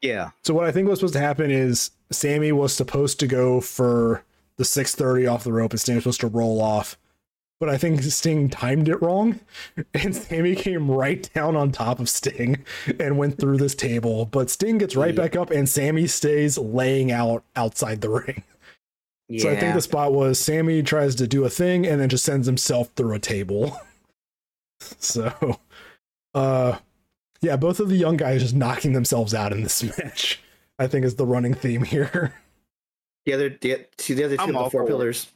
Yeah, So what I think was supposed to happen is Sammy was supposed to go for the 630 off the rope and Sting was supposed to roll off. But I think Sting timed it wrong and Sammy came right down on top of Sting and went through this table. But Sting gets right back up and Sammy stays laying out outside the ring. Yeah. So I think the spot was Sammy tries to do a thing and then just sends himself through a table. so uh yeah, both of the young guys just knocking themselves out in this match. I think is the running theme here. The other, the, see the other 2 I'm of the all four for it. pillars.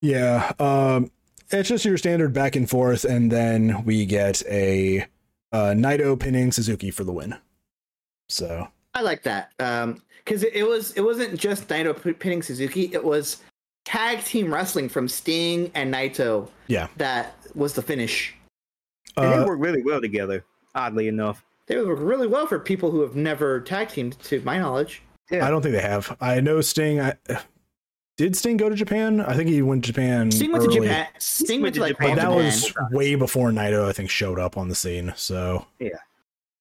Yeah, um it's just your standard back and forth and then we get a uh Naito pinning Suzuki for the win. So, I like that because it, it was it wasn't just Naito pinning Suzuki. It was tag team wrestling from Sting and Naito. Yeah. that was the finish. and they uh, work really well together. Oddly enough, They work really well for people who have never tag teamed, to my knowledge. Yeah. I don't think they have. I know Sting I did Sting go to Japan? I think he went to Japan. Sting went to. Japan. Sting went went to to like Japan. But that was way before Naito, I think, showed up on the scene. So Yeah.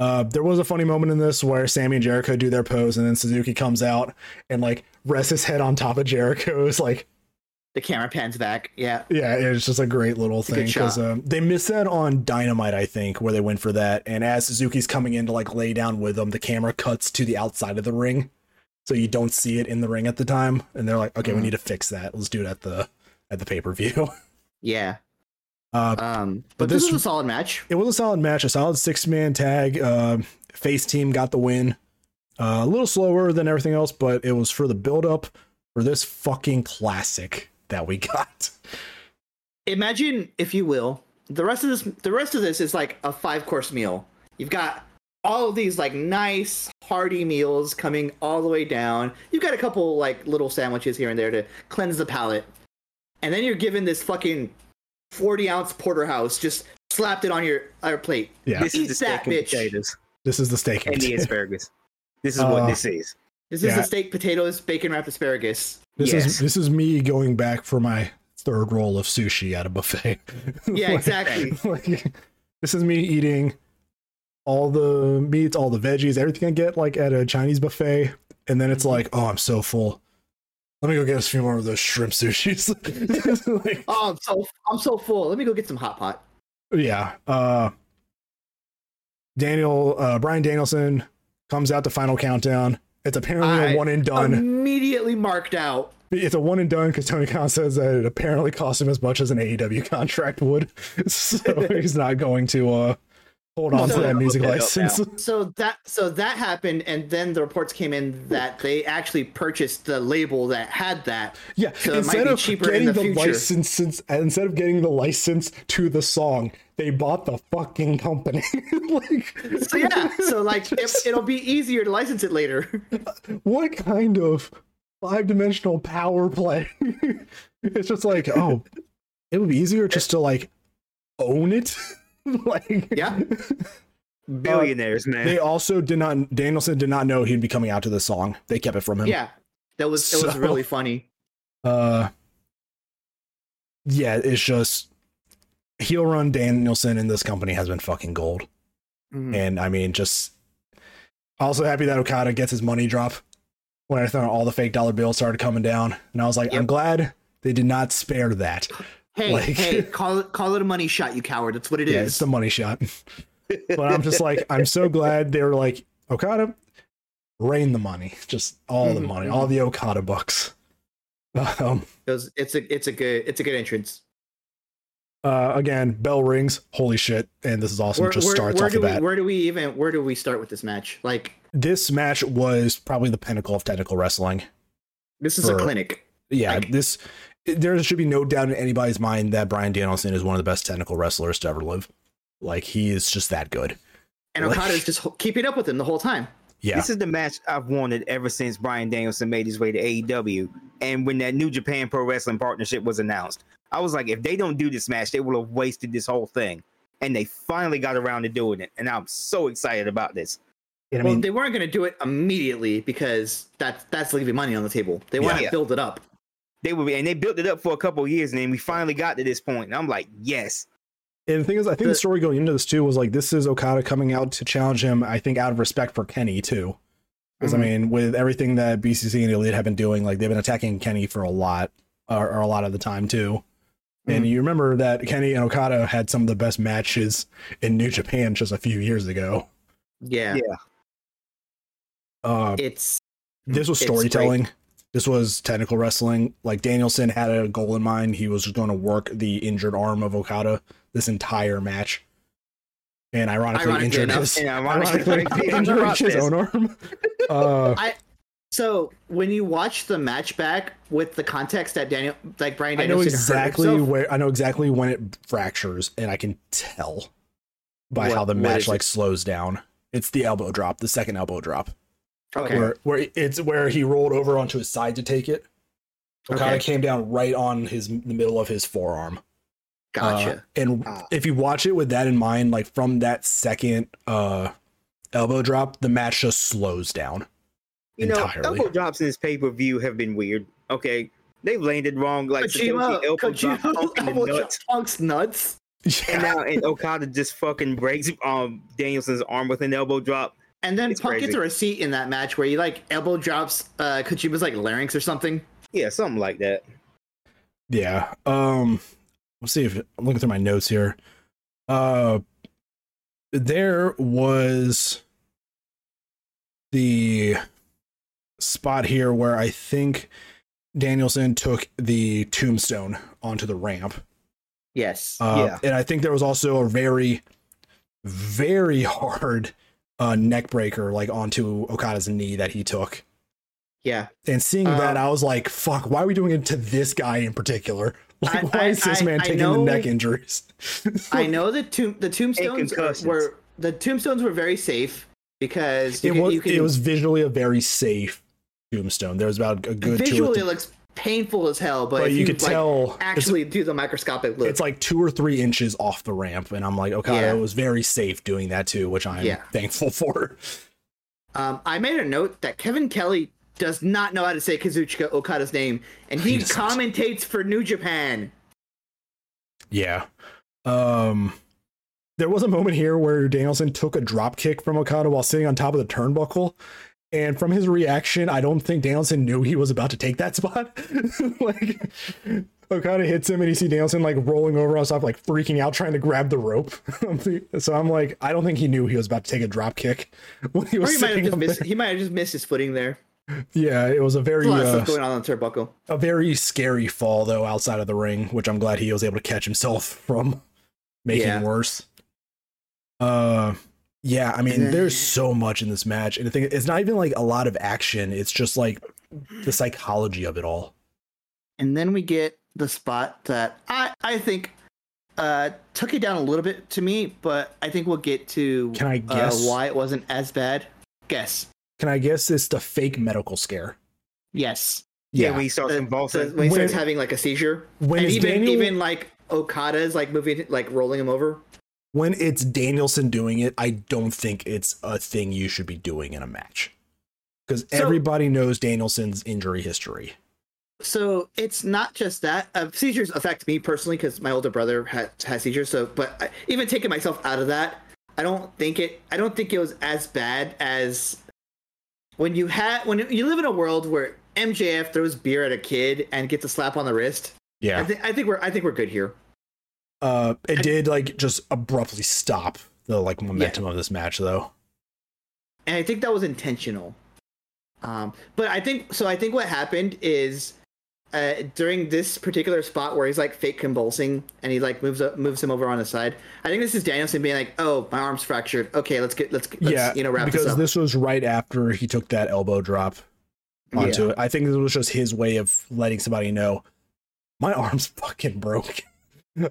Uh, there was a funny moment in this where Sammy and Jericho do their pose, and then Suzuki comes out and like rests his head on top of Jericho's. Like, the camera pans back. Yeah, yeah, it's just a great little a thing because um, they missed that on Dynamite, I think, where they went for that. And as Suzuki's coming in to like lay down with them, the camera cuts to the outside of the ring, so you don't see it in the ring at the time. And they're like, "Okay, we Mhm. need to fix that. Let's do it at the at the pay per view." yeah. Uh, Um, But but, this, this- was a solid match. it was a solid match, a solid six man tag. Uh, face team got the win. Uh, a little slower than everything else, but it was for the build up for this fucking classic that we got. Imagine, if you will, the rest of this. The rest of this is like a five course meal. You've got all of these like nice hearty meals coming all the way down. You've got a couple like little sandwiches here and there to cleanse the palate, and then you're given this fucking forty ounce porterhouse just slapped it on your, on your plate. Yeah, this Eat is the that, steak and bitch. potatoes this is the steak and the asparagus. This is Uh, what this is. This Yeah. is the steak, potatoes, bacon wrapped asparagus. This Yes. is this is me going back for my third roll of sushi at a buffet. Yeah, Like- exactly. like, this is me eating all the meats, all the veggies, everything I get like at a Chinese buffet, and then it's like, oh, I'm so full. Let me go get us a few more of those shrimp sushis. Like, Oh, I'm so I'm so full. Let me go get some hot pot. yeah. Uh, Daniel uh, Brian Danielson comes out the final countdown. It's apparently I- a one and done. Immediately marked out. it's a one and done because Tony Khan says that it apparently cost him as much as an AEW contract would. So he's not going to uh, hold on to that music Look it up license. So that so that happened, and then the reports came in that they actually purchased the label that had that. Yeah, So it might instead be of cheaper in getting the the, future. license, instead of getting the license to the song, they bought the fucking company. like, So yeah, so like it, it'll be easier to license it later. what kind of five dimensional power play? it's just like, oh, it would be easier just to like own it. like, Yeah. Billionaires, man. They also did not. Danielson did not know he'd be coming out to this song. They kept it from him. Yeah, that was it was really funny. Uh. Yeah, it's just heel run Danielson in this company has been fucking gold. Mhm. And I mean, just also happy that Okada gets his money drop when I thought all the fake dollar bills started coming down. And I was like, I'm glad they did not spare that. Hey, like- hey, call it call it a money shot, you coward. That's what it is. yeah, it's the money shot. but I'm just like, I'm so glad they were like, Okada, rain the money, just all the Mhm, money, all the Okada bucks. Um, It was, it's a it's a good it's a good entrance. uh, again, bell rings. Holy shit! And this is awesome. Where, just where, starts where off do the we bat. where do we even where do we start with this match? Like This match was probably the pinnacle of technical wrestling. this is For- a clinic. Yeah, Like- this there should be no doubt in anybody's mind that Brian Danielson is one of the best technical wrestlers to ever live. Like he is just that good. And Like- is just keeping up with him the whole time. Yeah, This is the match I've wanted ever since Brian Danielson made his way to AEW. And when that New Japan Pro Wrestling partnership was announced, I was like, if they don't do this match, they will have wasted this whole thing. And they finally got around to doing it. And I'm so excited about this. and I well, mean, they weren't going to do it immediately because that's that's leaving money on the table. They want to build it up. They will be, and they built it up for a couple of years, and then we finally got to this point. And I'm like, yes, and the thing is, I think the, the- story going into this too was like this is Okada coming out to challenge him. I think out of respect for Kenny too, because Mhm. I mean, with everything that BCC and Elite have been doing, like they've been attacking Kenny for a lot, or, or a lot of the time too. And you remember that Kenny and Okada had some of the best matches in New Japan just a few years ago. Yeah, Yeah. Uh, it's this was It's storytelling. This was technical wrestling. Like Danielson had a goal in mind. He was just going to work the injured arm of Okada this entire match. And ironically, Ironically injured enough. his, and ironically, ironically, injured his own arm. Uh, so when you watch the match back with the context that Daniel like Brian I know Danielson exactly where I know exactly when it fractures, and I can tell by What- how the match like slows down. It's the elbow drop, the second elbow drop. Okay. where where it's where he rolled over onto his side to take it. Okada Okay. came down right on his the middle of his forearm. Gotcha. Uh, and Ah. if you watch it with that in mind, like from that second uh elbow drop, the match just slows down. you know, entirely. elbow drops in this pay per view have been weird. Okay, they've landed wrong. Like Kojima, elbow drop Kojima Punk the elbow nuts. Punk's nuts. And now and Okada just fucking breaks um Danielson's arm with an elbow drop. And then It's Punk gets a receipt in that match where he like elbow drops uh Kojima's like larynx or something. Yeah, something like that. yeah. Um, let's see if I'm looking through my notes here. Uh, there was the spot here where I think Danielson took the tombstone onto the ramp. Yes. Uh, Yeah. And I think there was also a very, very hard uh, neck breaker like onto Okada's knee that he took. yeah. And seeing that, Um, I was like, "Fuck! Why are we doing it to this guy in particular? Like, I- why I- is this I- man I taking know- the neck injuries?" I know the tomb the tombstones were the tombstones were very safe because you it can, was you can it was visually a very safe tombstone. There was about a good two. visually Or it looks painful as hell, but, but you you, could like, tell actually do the microscopic look. it's like two or three inches off the ramp, and I'm like, Okada Yeah. was very safe doing that too, which I'm Yeah. thankful for. Um, I made a note that Kevin Kelly does not know how to say Kazuchika Okada's name, and he, He commentates for New Japan. Yeah. Um there was a moment here where Danielson took a drop kick from Okada while sitting on top of the turnbuckle. And from his reaction, I don't think Danielson knew he was about to take that spot. like Okada hits him and you see Danielson like rolling over on top, like freaking out, trying to grab the rope. so I'm like, I don't think he knew he was about to take a drop kick when he Or he might have just missed. there. He might have just missed his footing there. Yeah, it was a very a lot of uh, going on on a very scary fall though outside of the ring, which I'm glad he was able to catch himself from making Yeah. worse. Uh yeah, I mean then- there's so much in this match and the thing it's not even like a lot of action, it's just like the psychology of it all. And then we get the spot that I I think uh, took it down a little bit to me, but I think we'll get to Can I guess? uh, why it wasn't as bad. Guess. Can I guess it's the fake medical scare? Yes. Yeah, when he starts convulsing. when he starts having like a seizure, When and even Daniel even like Okada's like moving, like rolling him over. When it's Danielson doing it, I don't think it's a thing you should be doing in a match. Because So- everybody knows Danielson's injury history. So it's not just that uh, seizures affect me personally because my older brother had has seizures. So, but I, even taking myself out of that, I don't think it. I don't think it was as bad as when you had when you live in a world where MJF throws beer at a kid and gets a slap on the wrist. Yeah. I, think I think we're I think we're good here. Uh, it did like just abruptly stop the like momentum of this match, though. And I think that was intentional. Um, but I think so. I think what happened is uh, during this particular spot where he's like fake convulsing and he like moves up, moves him over on the side. I think this is Danielson being like, "Oh, my arm's fractured. Okay, let's get let's, let's yeah, you know wrap because this up." Because this was right after he took that elbow drop onto Yeah. it. I think this was just his way of letting somebody know my arm's fucking broke.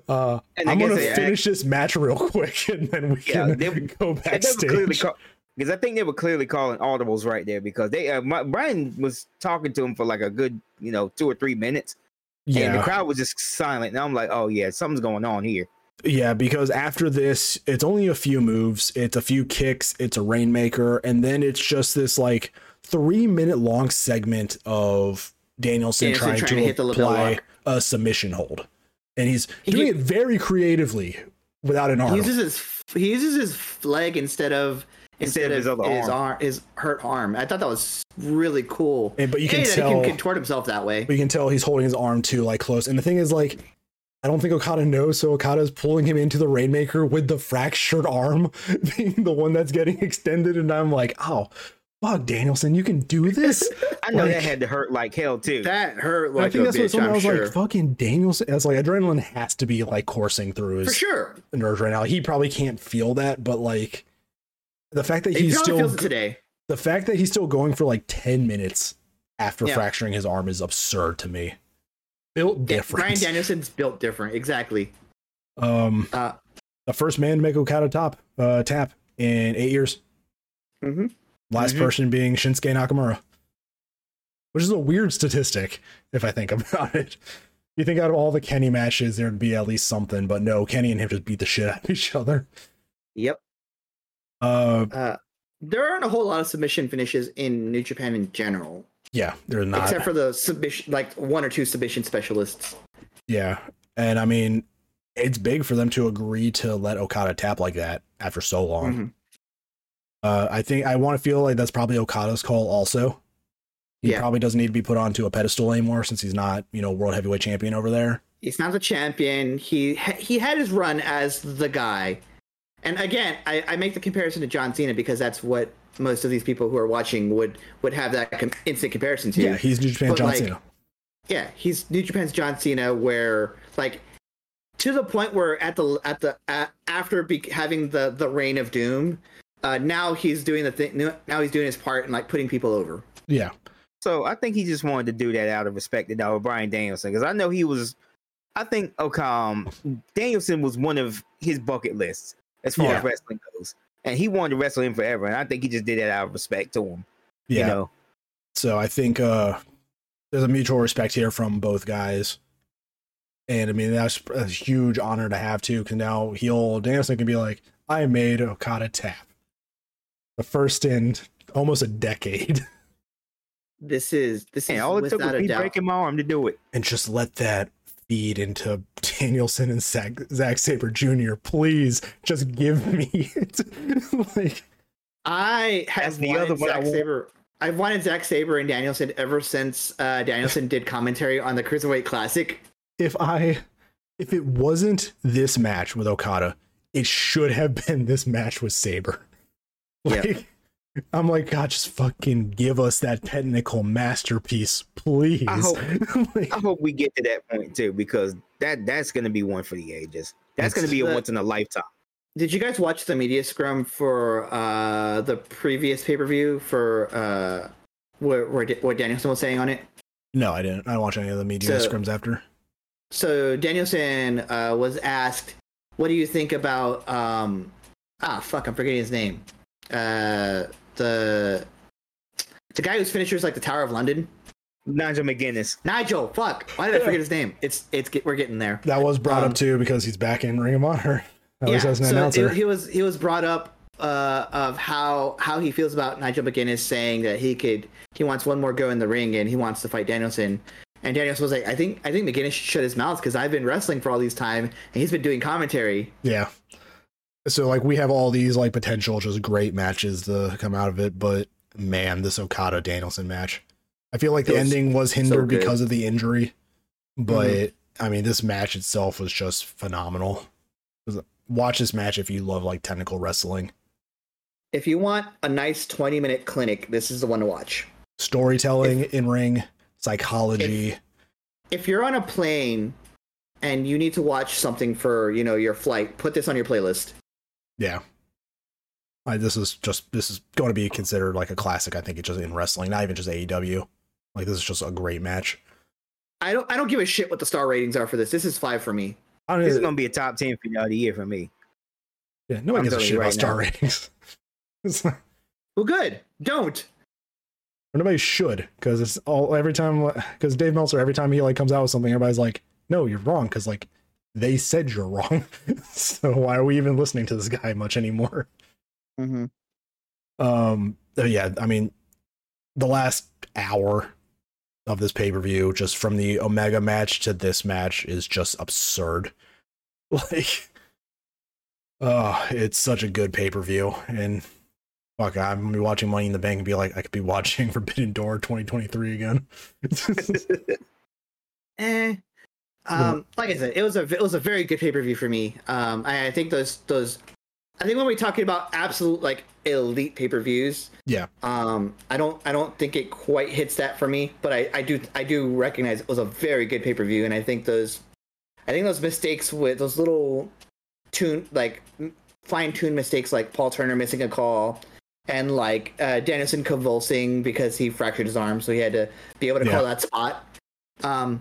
Uh, I'm gonna finish this match real quick, and then we Yeah, can they- go And they were clearly backstage. because I think they were clearly calling audibles right there because they uh, my, Brian was talking to him for like a good you know two or three minutes and the crowd was just silent and I'm like oh yeah something's going on here yeah, because after this, it's only a few moves. It's a few kicks. It's a rainmaker, and then it's just this like three minute long segment of Danielson, trying, trying to, to hit apply a submission hold, and he's He- doing it very creatively without an arm. he arm. uses his he uses his leg instead of Instead of his his arm. arm his hurt arm. I thought that was really cool. And- but you can Hey, tell- he can contort himself that way. But you can tell he's holding his arm too, like close. And the thing is, like, I don't think Okada knows, so Okada's pulling him into the Rainmaker with the fractured arm being the one that's getting extended. And I'm like, oh, fuck, Danielson, you can do this. I know that had to hurt like hell too That hurt And I think a that's what bitch. someone I'm was sure. like, fucking Danielson. It's like adrenaline has to be like coursing through For his sure. nerves right now. He probably can't feel that, but like the fact that He he's still feels it today. the fact that he's still going for like 10 minutes after Yeah. fracturing his arm is absurd to me. Built different. Brian Danielson's built different. Exactly. Um, Uh, the first man to make Okada top uh, tap in eight years. Mhm. Last Mhm. person being Shinsuke Nakamura, which is a weird statistic if I think about it. You think out of all the Kenny matches, there'd be at least something, but no, Kenny and him just beat the shit out of each other. Yep. Uh, Uh, there aren't a whole lot of submission finishes in New Japan in general, yeah, they're not. except for the submission, like one or two submission specialists. Yeah, and I mean, it's big for them to agree to let Okada tap like that after so long. Uh, I think I want to feel like that's probably Okada's call. Also, he Yeah. probably doesn't need to be put onto a pedestal anymore since he's not, you know, world heavyweight champion over there. He's not the champion. He he had his run as the guy, and again, I, I make the comparison to John Cena because that's what most of these people who are watching would would have that com- instant comparison to. Yeah, he's New Japan But, John like, Cena. yeah, he's New Japan's John Cena, where like to the point where at the at the after be, having the the reign of doom, uh, now he's doing the thing. Now he's doing his part and like putting people over. Yeah, So I think he just wanted to do that out of respect to uh, Brian Danielson because I know he was. I think okay, um, Danielson was one of his bucket lists as far Yeah. as wrestling goes, and he wanted to wrestle him forever. And I think he just did that out of respect to him. yeah. You know, So I think uh, there's a mutual respect here from both guys. And I mean, that's a huge honor to have too, because now he'll Danielson can be like, I made Okada tap. The first in almost a decade. This is this is all it took was me doubt. breaking my arm to do it. and just let that feed into Danielson and Zach, Zack Sabre Jr. Please just give me it. like, I have the wanted other one Zach Sabre. I've wanted Zack Sabre and Danielson ever since uh, Danielson did commentary on the Cruiserweight Classic. if I, if it wasn't this match with Okada, it should have been this match with Sabre. Yeah. I'm like, God, just fucking give us that technical masterpiece, please. I hope- Like, I hope we get to that point too because that that's going to be one for the ages. That's going to be a once in a lifetime. Did you guys watch the media scrum for uh, the previous pay per view for uh, where, where what Danielson was saying on it? no, I didn't. I didn't watch any of the media So- scrims after. So Danielson uh, was asked, "What do you think about um, ah fuck, I'm forgetting his name. Uh, the the guy whose finisher is like the Tower of London. Nigel McGuinness. Nigel. Fuck. Why did I forget his name? It's it's we're getting there. That was brought Um, up too because he's back in Ring of Honor. At least as an so announcer. it- he was he was brought up uh, of how how he feels about Nigel McGuinness saying that he could he wants one more go in the ring and he wants to fight Danielson. And Danielson was like, I think I think McGuinness should shut his mouth because I've been wrestling for all these time and he's been doing commentary. Yeah. So like we have all these like potential just great matches to come out of it, but man, this Okada Danielson match. I feel like the was ending was hindered good. because of the injury, mm-hmm. but I mean this match itself was just phenomenal. Watch this match if you love like technical wrestling. If you want a nice twenty minute clinic, this is the one to watch. storytelling in ring, psychology. If you're on a plane and you need to watch something for you know your flight, put this on your playlist. Yeah. I, this is just this is going to be considered like a classic. I think it's just in wrestling, not even just AEW. Like this is just a great match. I don't I don't give a shit what the star ratings are for this. This is five for me. I don't This is gonna be a top ten finale of the year for me. Yeah, nobody I'm gives a shit you about right star now. ratings. It's Well, good. Don't. nobody should because it's all every time because Dave Meltzer every time he like comes out with something, everybody's like, "No, you're wrong," because like they said you're wrong. so why are we even listening to this guy much anymore? Mm-hmm. Um, uh, yeah, I mean, the last hour of this pay per view, just from the Omega match to this match, is just absurd. Like, oh, it's such a good pay per view, and fuck, I'm gonna be watching Money in the Bank and be like, I could be watching Forbidden Door 2023 again. Eh. Um, like I said, it was a it was a very good pay per view for me. Um, I, I think those those, I think when we're talking about absolute like elite pay per views, yeah, um, I don't I don't think it quite hits that for me. But I, I do I do recognize it was a very good pay per view, and I think those, I think those mistakes with those little tune like fine tuned mistakes like Paul Turner missing a call. And like uh, Danielson convulsing because he fractured his arm, so he had to be able to Yeah. call that spot. Um,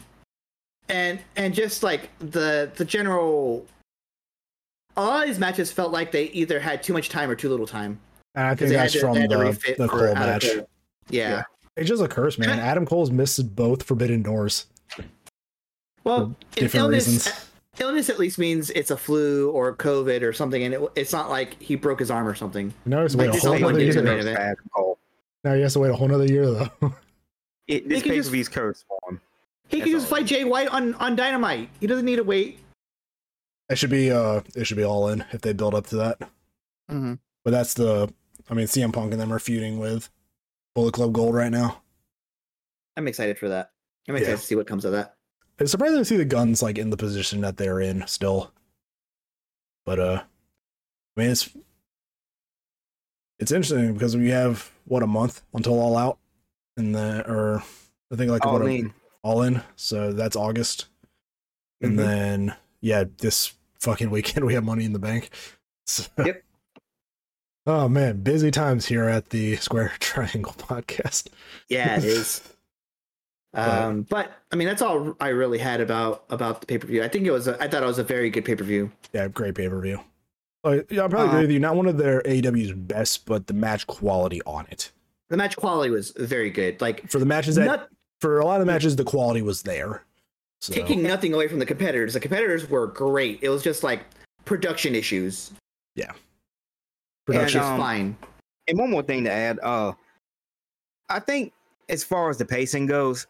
and and just like the the general a lot of these matches felt like they either had too much time or too little time and I 'Cause think they that's to- from to the, refit the for Cole match. yeah. Yeah. It's just a curse, man. Adam Cole's missed both Forbidden Doors. well For different illness, reasons. illness at least means it's a flu or covid or something and it, it's not like he broke his arm or something Now he has to Like wait a whole is other year. year to make. Now he has to wait a whole other year though. It, this can pay per just- view's cursed for him. He That's can just fight jay white on on dynamite he doesn't need to wait It should be uh it should be all in if they build up to that. Mm-hmm. But that's the I mean CM Punk and them are feuding with Bullet Club Gold right now. i'm excited for that i'm excited Yeah. to see what comes of that It's surprising to see the guns like in the position that they're in still. But uh I mean it's it's interesting because we have what a month until all out and the or I think like All what a- in. All in. So that's August. And Mhm. then yeah, this fucking weekend we have money in the bank. So- Yep. Oh man, busy times here at the Square Triangle podcast. yeah it is um but i mean that's all i really had about about the pay-per-view i think it was a, i thought it was a very good pay-per-view Yeah, great pay per view. Uh, yeah, I probably agree with you. Not one of their AEW's best, but the match quality on it. the match quality was very good like For the matches that not for a lot of the matches, the quality was there. So taking nothing away from the competitors the competitors were great it was just like production issues Yeah, production. and, um, fine And one more thing to add, uh, I think as far as the pacing goes,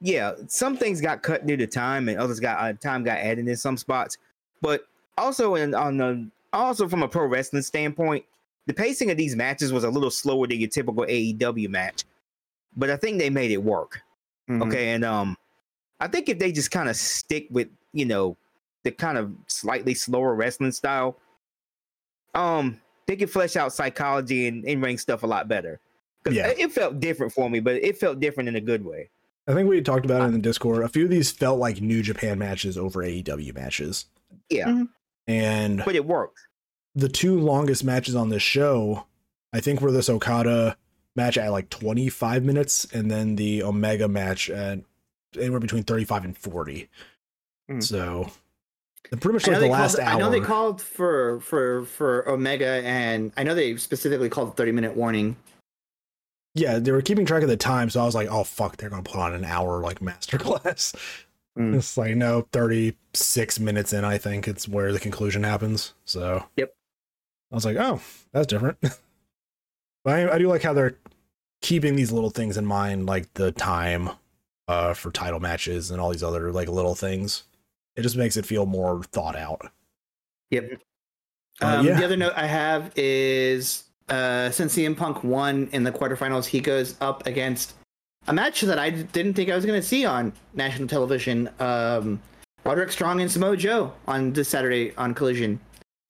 yeah, some things got cut due to time, and others got uh, time got added in some spots. But also, in on the also from a pro wrestling standpoint, the pacing of these matches was a little slower than your typical AEW match. But I think they made it work. Mhm. Okay, and um, I think if they just kind of stick with you know the kind of slightly slower wrestling style, um, they can flesh out psychology and in ring stuff a lot better. 'Cause Yeah. it it felt different for me, but it felt different in a good way. I think we talked about it in the Discord. A few of these felt like New Japan matches over AEW matches, Yeah, Mhm. and but it worked. the two longest matches on this show, I think, were this Okada match at like 25 minutes, and then the Omega match at anywhere between 35 and 40. Mm. So, pretty much like the last called, hour. I know they called for for for Omega, and I know they specifically called a thirty minute warning. yeah, they were keeping track of the time, so I was like, oh fuck, they're gonna put on an hour like masterclass. Mm. It's like no, 36 minutes in, I think it's where the conclusion happens. So Yep. I was like, oh, that's different. but I, I do like how they're keeping these little things in mind, like the time uh for title matches and all these other like little things. It just makes it feel more thought out. Yep. Uh, Um, yeah. The other note I have is uh, since CM Punk won in the quarterfinals, he goes up against a match that I didn't think I was going to see on national television. Um, Roderick Strong and Samoa Joe on this Saturday on Collision.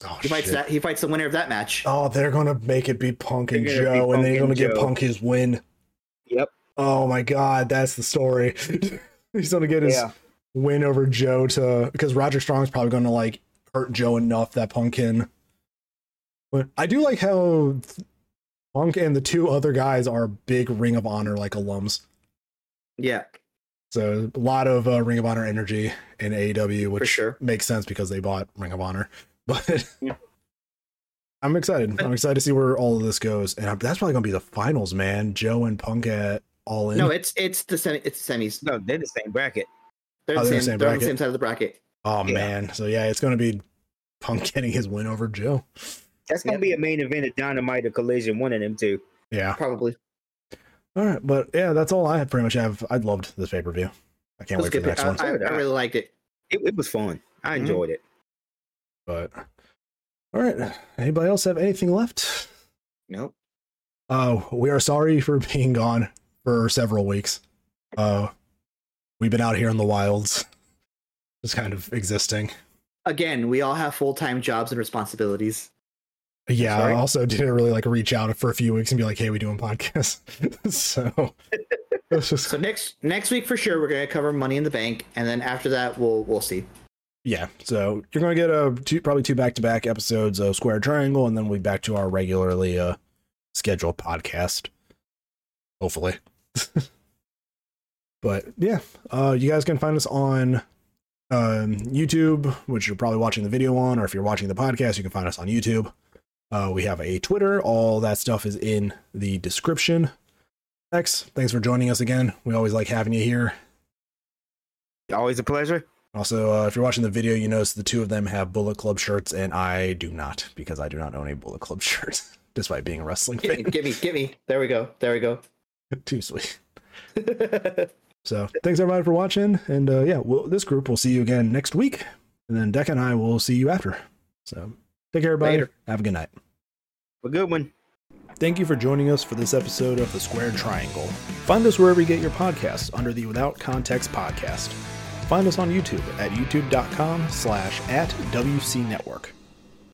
Oh, He fights shit. that. He fights the winner of that match. Oh, they're gonna make it be Punk and They're Joe, and they're gonna get Joe. Punk his win. Yep. Oh my god, that's the story. He's gonna get his Yeah. win over Joe to because Roger Strong's probably gonna like hurt Joe enough that Punk can. But I do like how Punk and the two other guys are big Ring of Honor like alums. Yeah, So a lot of uh, Ring of Honor energy in AEW, which sure. makes sense because they bought Ring of Honor. But Yeah. I'm excited. I'm excited to see where all of this goes, and I'm- that's probably gonna be the finals, man. Joe and Punk at All In. no, it's it's the semi, it's the semis. No, they're the same bracket. They're, Oh, the they're same, the same they're on the same side of the bracket. oh yeah. man, so yeah, it's gonna be Punk getting his win over Joe. That's gonna Yep. be a main event of Dynamite or Collision. One of them two. Yeah. Probably. All right, but yeah, that's all I pretty much have. I loved this pay per view. I can't wait for the next I, one. I, I I. really liked it. It, it was fun. I Mhm. enjoyed it. But all right, anybody else have anything left? Nope. Oh, we are sorry for being gone for several weeks. Uh, we've been out here in the wilds, just kind of existing. Again, we all have full time jobs and responsibilities. Yeah, Sorry? I also didn't really like reach out for a few weeks and be like, "Hey, we doing podcasts?" so just So next next week for sure we're gonna cover Money in the Bank, and then after that we'll we'll see. Yeah. So you're gonna get a two, probably two back to back episodes of Square Triangle, and then we'll be back to our regularly uh scheduled podcast. Hopefully. but yeah, uh, you guys can find us on um, YouTube, which you're probably watching the video on, or if you're watching the podcast, you can find us on YouTube. Uh, we have a Twitter. All that stuff is in the description. X, thanks for joining us again. We always like having you here. Always a pleasure. Also, uh, if you're watching the video, you notice the two of them have Bullet Club shirts, and I do not because I do not own a Bullet Club shirt, despite being a wrestling fan. get me, give me. There we go. There we go. Too sweet. So, thanks everybody for watching, and uh, yeah, we'll, this group will see you again next week, and then Deck and I will see you after. So, take care, everybody. Later. Have a good night. A good one. Thank you for joining us for this episode of The Square Triangle. Find us wherever you get your podcasts under the Without Context podcast. Find us on YouTube at youtube.com slash at WC Network.